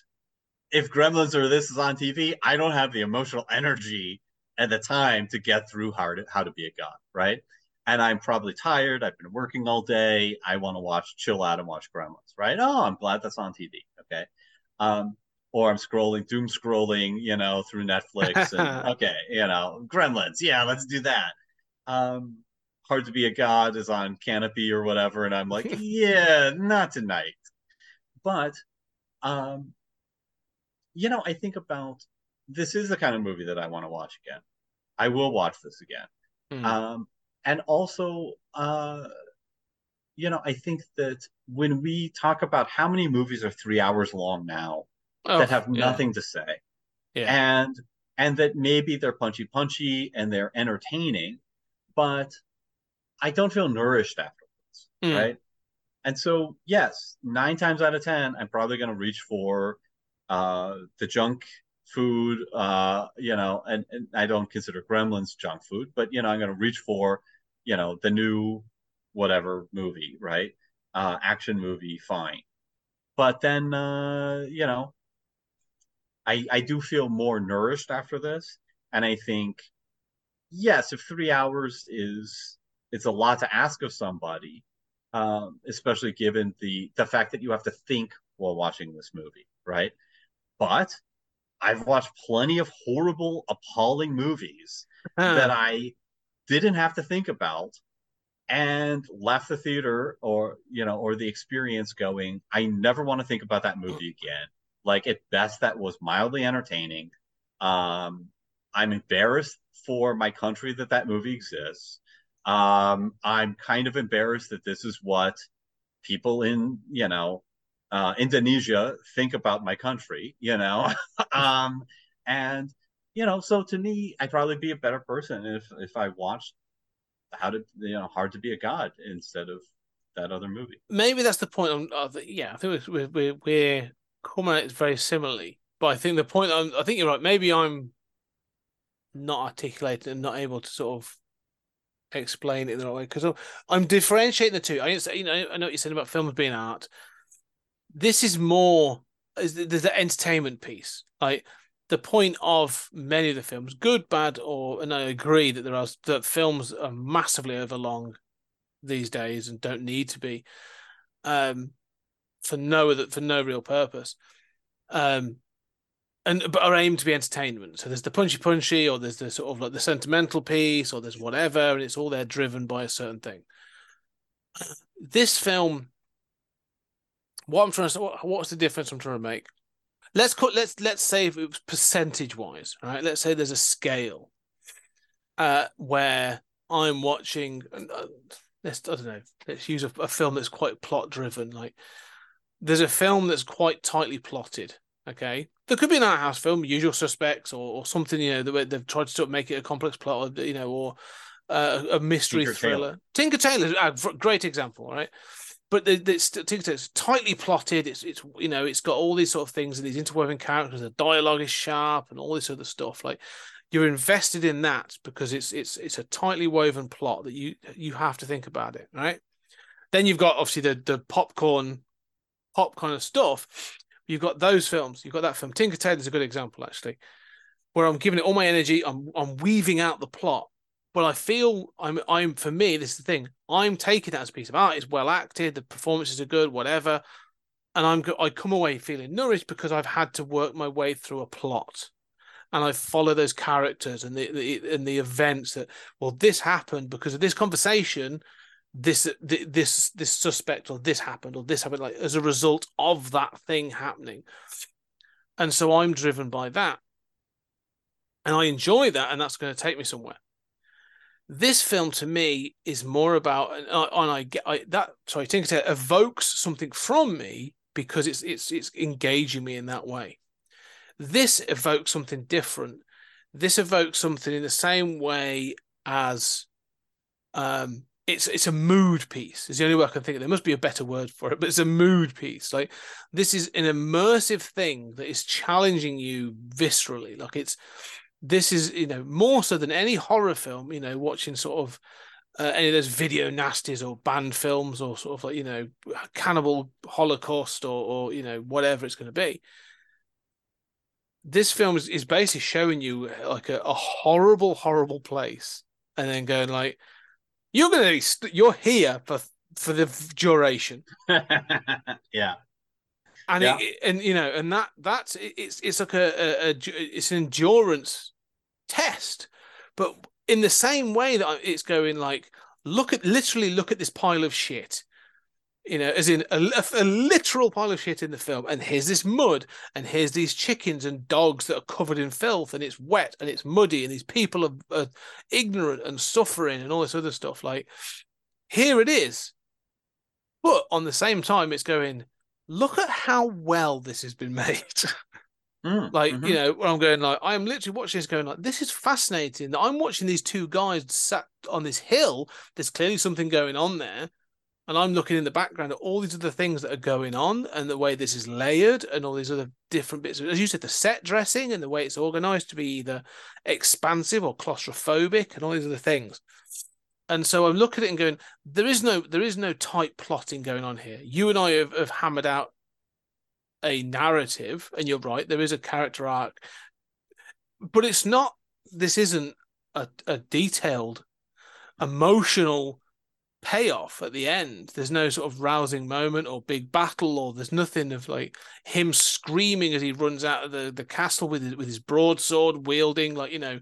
if Gremlins or this is on TV, I don't have the emotional energy and the time to get through how to, how to be a god, right? And I'm probably tired. I've been working all day. I want to watch, chill out and watch Gremlins, right? Oh, I'm glad that's on TV. Okay. Um, or I'm scrolling, doom scrolling, you know, through Netflix. And okay, you know, Gremlins. Yeah, let's do that. Um, Hard to be a God is on Kanopy or whatever. And I'm like, yeah, not tonight. But, um, you know, I think about this is the kind of movie that I want to watch again. I will watch this again. Mm. Um, and also, uh, you know, I think that when we talk about how many movies are three hours long now Oh, that have yeah, nothing to say, Yeah. and and that maybe they're punchy punchy and they're entertaining, but I don't feel nourished afterwards, Mm. right? And so, yes, nine times out of ten, I'm probably going to reach for uh, the junk food, uh, you know, and, and I don't consider Gremlins junk food, but you know, I'm going to reach for, you know, the new whatever movie, right? Uh, action movie, fine. But then, uh, you know, I I do feel more nourished after this, and I think, yes, if three hours is it's a lot to ask of somebody, um, especially given the the fact that you have to think while watching this movie, right? But I've watched plenty of horrible, appalling movies that I didn't have to think about and left the theater or you know or the experience going I never want to think about that movie again. Like at best that was mildly entertaining. Um I'm embarrassed for my country that that movie exists. Um I'm kind of embarrassed that this is what people in, you know, uh, Indonesia think about my country, you know. um, and you know, so to me, I'd probably be a better person if if I watched how to you know Hard to Be a God instead of that other movie. maybe that's the point. Yeah, I think we're we're we're very similarly. But I think the point, I'm, I think you're right. Maybe I'm not articulated and not able to sort of explain it the right way because I'm, differentiating the two. I you know, I know what you said about films being art. This is more is the, the entertainment piece. Like the point of many of the films, good, bad, or and I agree that there are that films are massively overlong these days and don't need to be um for no other for no real purpose um and but are aimed to be entertainment so there's the punchy punchy or there's the sort of like the sentimental piece or there's whatever and it's all there driven by a certain thing this film what i'm trying to what, what's the difference i'm trying to make let's cut let's let's say if it was percentage wise right let's say there's a scale uh where i'm watching uh, let's I don't know. Let's use a, a film that's quite plot driven. Like there's a film that's quite tightly plotted. Okay, there could be an art house film, Usual Suspects, or, or something. You know, that they've tried to sort of make it a complex plot, or you know, or uh, a mystery Tinker thriller. Tinker Tailor, a v- great example, right? But the, the, Tinker Tailor's tightly plotted. It's it's you know, it's got all these sort of things and these interwoven characters. The dialogue is sharp and all this other stuff. Like you're invested in that because it's it's it's a tightly woven plot that you you have to think about it, right? Then you've got obviously the the popcorn pop kind of stuff. You've got those films. You've got that film. Tinker Tailor's a good example, actually, where I'm giving it all my energy. I'm I'm weaving out the plot, but I feel I'm I'm for me. This is the thing. I'm taking that as a piece of art. It's well acted. The performances are good. Whatever. And I'm I come away feeling nourished because I've had to work my way through a plot and I follow those characters and the, the and the events that well this happened because of this conversation this this this suspect or this happened or this happened like as a result of that thing happening. And so I'm driven by that. And I enjoy that and that's going to take me somewhere. This film to me is more about and I, and I get I, that sorry Tinker evokes something from me because it's it's it's engaging me in that way. This evokes something different. This evokes something in the same way as um it's it's a mood piece. It's the only way I can think of. There must be a better word for it, but it's a mood piece. Like this is an immersive thing that is challenging you viscerally. Like it's this is you know more so than any horror film. You know, watching sort of uh, any of those video nasties or banned films or sort of like you know cannibal holocaust or or you know whatever it's going to be this film is, is basically showing you like a, a horrible, horrible place, and then going like, "You're gonna be, st- you're here for for the duration," yeah. and Yeah. it, and you know, and that that's it- it's it's like a, a, a it's an endurance test, but in the same way that it's going like, look at literally look at this pile of shit. You know, as in a, a- a literal pile of shit in the film. And here's this mud, and here's these chickens and dogs that are covered in filth, and it's wet and it's muddy, and these people are, are ignorant and suffering and all this other stuff. Like, here it is. But on the same time, it's going, look at how well this has been made. Mm, like mhm. you know i'm going like i'm literally watching this going like this is fascinating that i'm watching these two guys sat on this hill there's clearly something going on there and i'm looking in the background at all these other things that are going on and the way this is layered and all these other different bits as you said the set dressing and the way it's organized to be either expansive or claustrophobic and all these other things and so i'm looking at it and going there is no there is no tight plotting going on here you and i have, have hammered out a narrative, and you're right, there is a character arc, but it's not. This isn't a, a detailed, emotional payoff at the end. There's no sort of rousing moment or big battle, or there's nothing of like him screaming as he runs out of the, the castle with his, with his broadsword wielding. Like you know,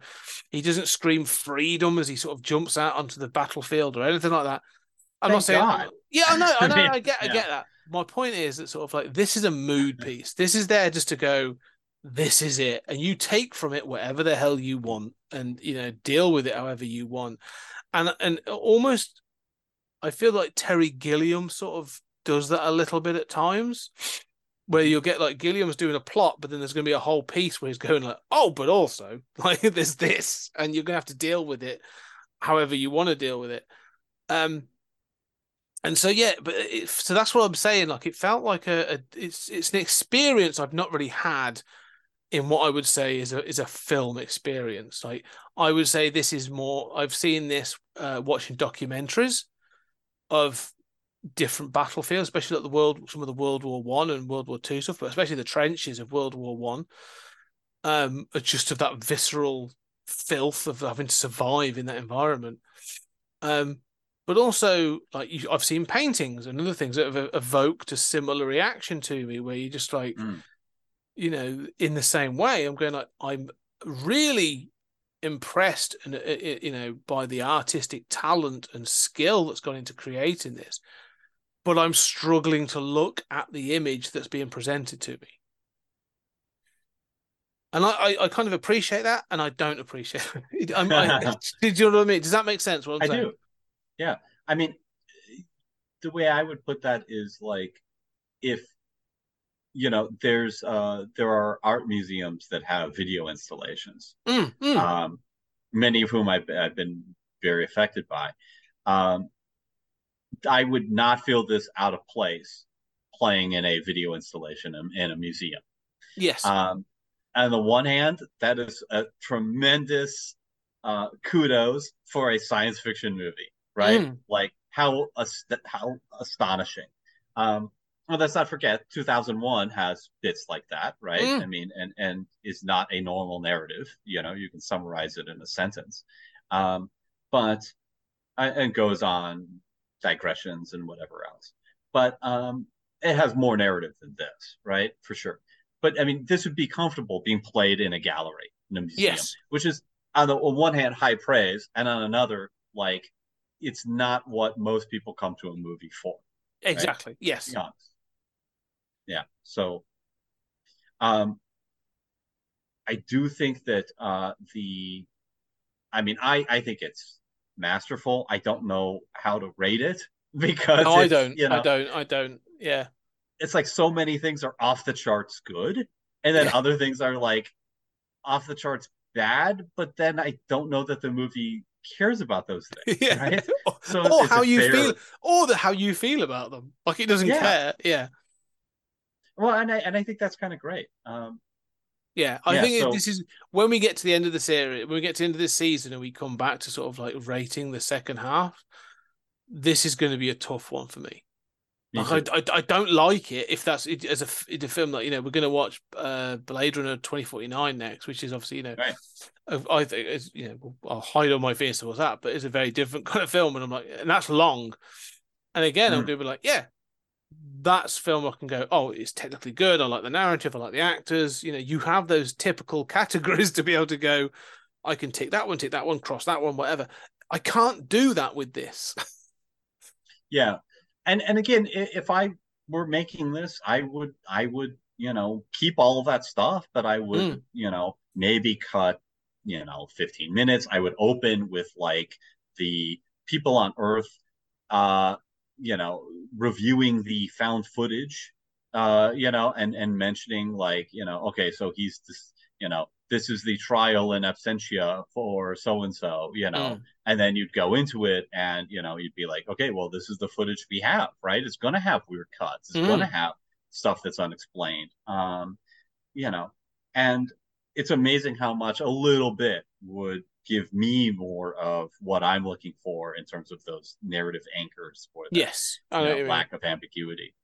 he doesn't scream freedom as he sort of jumps out onto the battlefield or anything like that. I'm not saying. God. Yeah, I know, I know, I get, I yeah. get that. My point is that sort of like this is a mood piece. This is there just to go. This is it, and you take from it whatever the hell you want, and you know deal with it however you want, and and almost, I feel like Terry Gilliam sort of does that a little bit at times, where you'll get like Gilliam's doing a plot, but then there's going to be a whole piece where he's going like, oh, but also like there's this, and you're going to have to deal with it, however you want to deal with it. Um, and so yeah, but it, so that's what I'm saying. Like it felt like a, a it's it's an experience I've not really had in what I would say is a is a film experience. Like I would say this is more. I've seen this uh, watching documentaries of different battlefields, especially like the world, some of the World War One and World War Two stuff, but especially the trenches of World War One. Um, are just of that visceral filth of having to survive in that environment. Um, but also like you, I've seen paintings and other things that have evoked a similar reaction to me, where you just like, Mm. you know, in the same way, I'm going like, I'm really impressed and uh, uh, you know by the artistic talent and skill that's gone into creating this, but I'm struggling to look at the image that's being presented to me. And I, I, kind of appreciate that, and I don't appreciate it. I'm, I, did you know what I mean? Does that make sense? What I'm I saying? do. Yeah. I mean, the way I would put that is like if you know, there's uh there are art museums that have video installations, Mm, mm. um, many of whom I've, I've been very affected by. Um, I would not feel this out of place playing in a video installation in, in a museum. yes. Um, on the one hand, that is a tremendous uh, kudos for a science fiction movie, right? Mm. Like how ast- how astonishing. Um, well, let's not forget, 2001 has bits like that, right? Mm. I mean, and and is not a normal narrative. You know, you can summarize it in a sentence, um, but uh, and goes on digressions and whatever else. But um, it has more narrative than this, right? For sure. But I mean, this would be comfortable being played in a gallery in a museum, Yes. which is on the on one hand high praise, and on another, like it's not what most people come to a movie for. exactly. To Yes. Yeah. So, um, I do think that uh, the, I mean, I I think it's masterful. I don't know how to rate it because No, I don't. You know, I don't. I don't. Yeah. it's like so many things are off the charts good, and then Yeah. other things are like off the charts bad. But then I don't know that the movie cares about those things. yeah. Right? So or how you fair- feel, or the how you feel about them. Like it doesn't Yeah. care. Yeah. Well, and I and I think that's kind of great. Um, Yeah, I Yeah, think so- this is when we get to the end of the series, when we get to the end of this season, and we come back to sort of like rating the second half. This is going to be a tough one for me. Like. I, I, I don't like it if that's it, as a, a film like you know we're going to watch uh Blade Runner twenty forty nine next, which is obviously you know Right. I- I think it's you know I'll hide all my fears towards that, but it's a very different kind of film, and I'm like, and that's long. And again, I'm Mm. going to be like, yeah, that's film I can go. Oh, it's technically good. I like the narrative. I like the actors. You know, you have those typical categories to be able to go. I can tick that one, tick that one, cross that one, whatever. I can't do that with this. Yeah. and and again, if I were making this, I would I would you know keep all of that stuff, but I would Mm. you know maybe cut you know 15 minutes. I would open with like the people on Earth, uh, you know, reviewing the found footage, uh, you know, and and mentioning like you know, okay, so he's this, you know, this is the trial in absentia for so and so, you know, Mm. and then you'd go into it and you know you'd be like okay well this is the footage we have right it's going to have weird cuts it's Mm. going to have stuff that's unexplained um you know and it's amazing how much a little bit would give me more of what i'm looking for in terms of those narrative anchors for that Yes, know know, what you mean. lack of ambiguity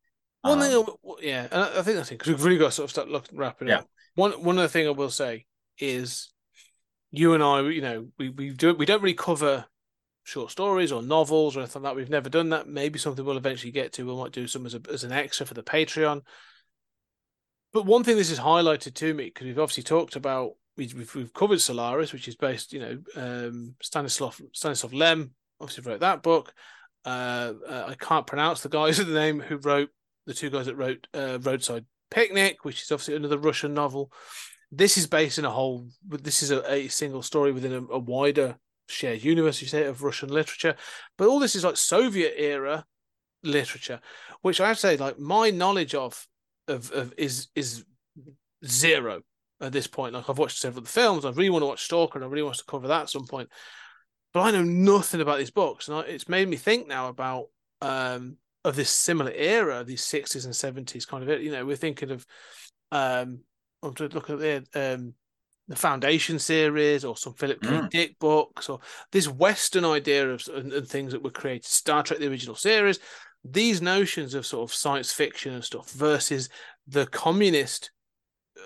One thing, Um, w- yeah, and I I think that's it because we've really got to sort of start looking wrapping Yeah. up. One one other thing I will say is, you and I, you know, we we do we don't really cover short stories or novels or anything like that. We've never done that. Maybe something we'll eventually get to. We might do some as a, as an extra for the Patreon. But one thing this has highlighted to me because we've obviously talked about we've, we've we've covered Solaris, which is based, you know, um, Stanislav Stanislav Lem obviously wrote that book. Uh, uh, I can't pronounce the guys the name who wrote the two guys that wrote uh, Roadside Picnic, which is obviously another Russian novel. This is based in a whole. This is a, a single story within a, a wider shared universe, you say, of Russian literature. But all this is like Soviet era literature, which I have to say, like my knowledge of of, of is is zero at this point. Like I've watched several of the films. I really want to watch Stalker, and I really want to cover that at some point. But I know nothing about these books, and I, it's made me think now about um, of this similar era, these sixties and seventies kind of. You know, we're thinking of um, I'm to look at the um, the Foundation series or some Philip K. Mm. Dick books or this Western idea of and, and things that were created, Star Trek the original series. These notions of sort of science fiction and stuff versus the communist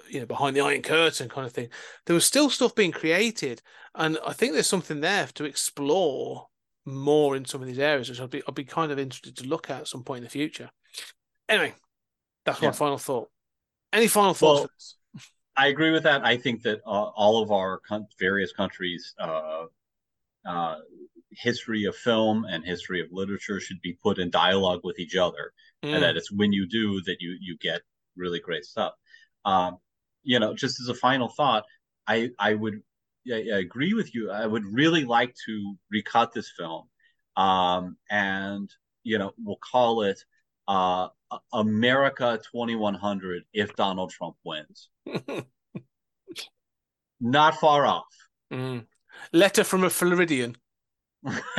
you know behind the iron curtain kind of thing there was still stuff being created and i think there's something there to explore more in some of these areas which i'd be i'd be kind of interested to look at at some point in the future anyway that's my final thought any final thoughts Well? I agree with that. I think that uh, all of our con- various countries' uh, uh, history of film and history of literature should be put in dialogue with each other, Mm, and that it's when you do that you you get really great stuff. Um, you know, just as a final thought, I I would I, I agree with you. I would really like to recut this film, um, and you know, we'll call it uh, America 2100 if Donald Trump wins. Not far off. mm. letter from a floridian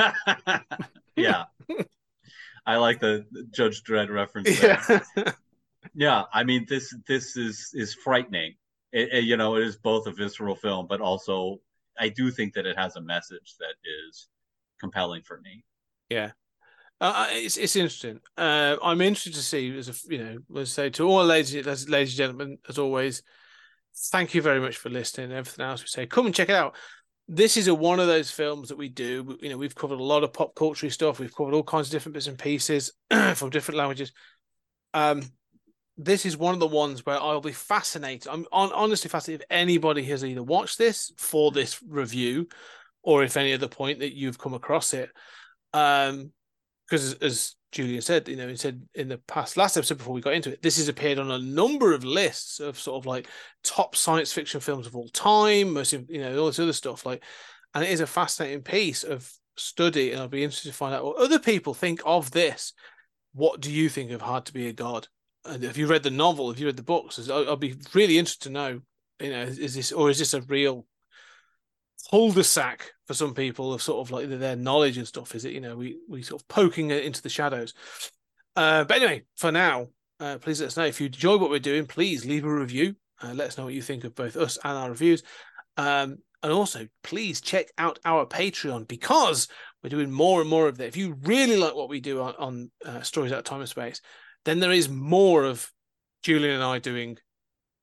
yeah. I like the Judge Dredd reference there. yeah Yeah, I mean this this is is frightening. It, it- you know, it is both a visceral film, but also I do think that it has a message that is compelling for me. Uh, it's it's interesting. Uh, I'm interested to see as a you know, let's say to all ladies, ladies and gentlemen, as always, thank you very much for listening. Everything else we say, come and check it out. This is a one of those films that we do. You know, we've covered a lot of pop culture stuff. We've covered all kinds of different bits and pieces from different languages. Um, this is one of the ones where I'll be fascinated. I'm on, honestly fascinated if anybody has either watched this for this review, or if any other point that you've come across it. Um, because as Julian said, you know, he said in the past last episode before we got into it, this has appeared on a number of lists of sort of like top science fiction films of all time, most of, you know, all this other stuff. Like, and it is a fascinating piece of study, and I'll be interested to find out what other people think of this. What do you think of Hard to Be a God? Have you read the novel? Have you read the books? I'll, I'll be really interested to know. You know, is, is this or is this a real cul-de-sac for some people of sort of like their knowledge and stuff is it you know we we sort of poking it into the shadows uh but anyway for now uh please let us know if you enjoy what we're doing please leave a review uh, let us know what you think of both us and our reviews um and also please check out our patreon because we're doing more and more of that if you really like what we do on, on uh, stories out of time and space then there is more of julian and i doing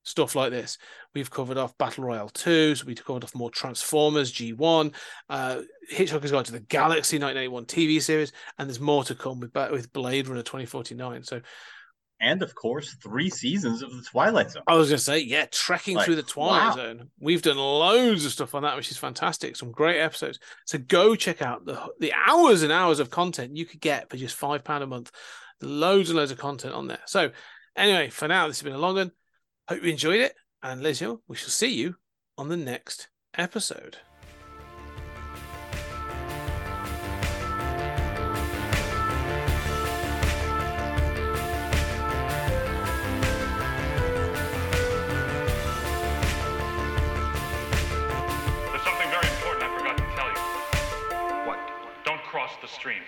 stuff like this. We've covered off Battle Royale 2, so we've covered off more Transformers G1, uh, Hitchhiker's Guide to the Galaxy 1981 TV series, and there's more to come with with Blade Runner 2049. So and of course three seasons of the Twilight Zone. I was going to say, yeah, trekking Like, through the Twilight wow. Zone. We've done loads of stuff on that, which is fantastic. Some great episodes. So go check out the the hours and hours of content you could get for just five pound a month. Loads and loads of content on there. So anyway, for now, this has been a long one. Hope you enjoyed it, and and we shall see you on the next episode. There's something very important I forgot to tell you. What? Don't cross the streams.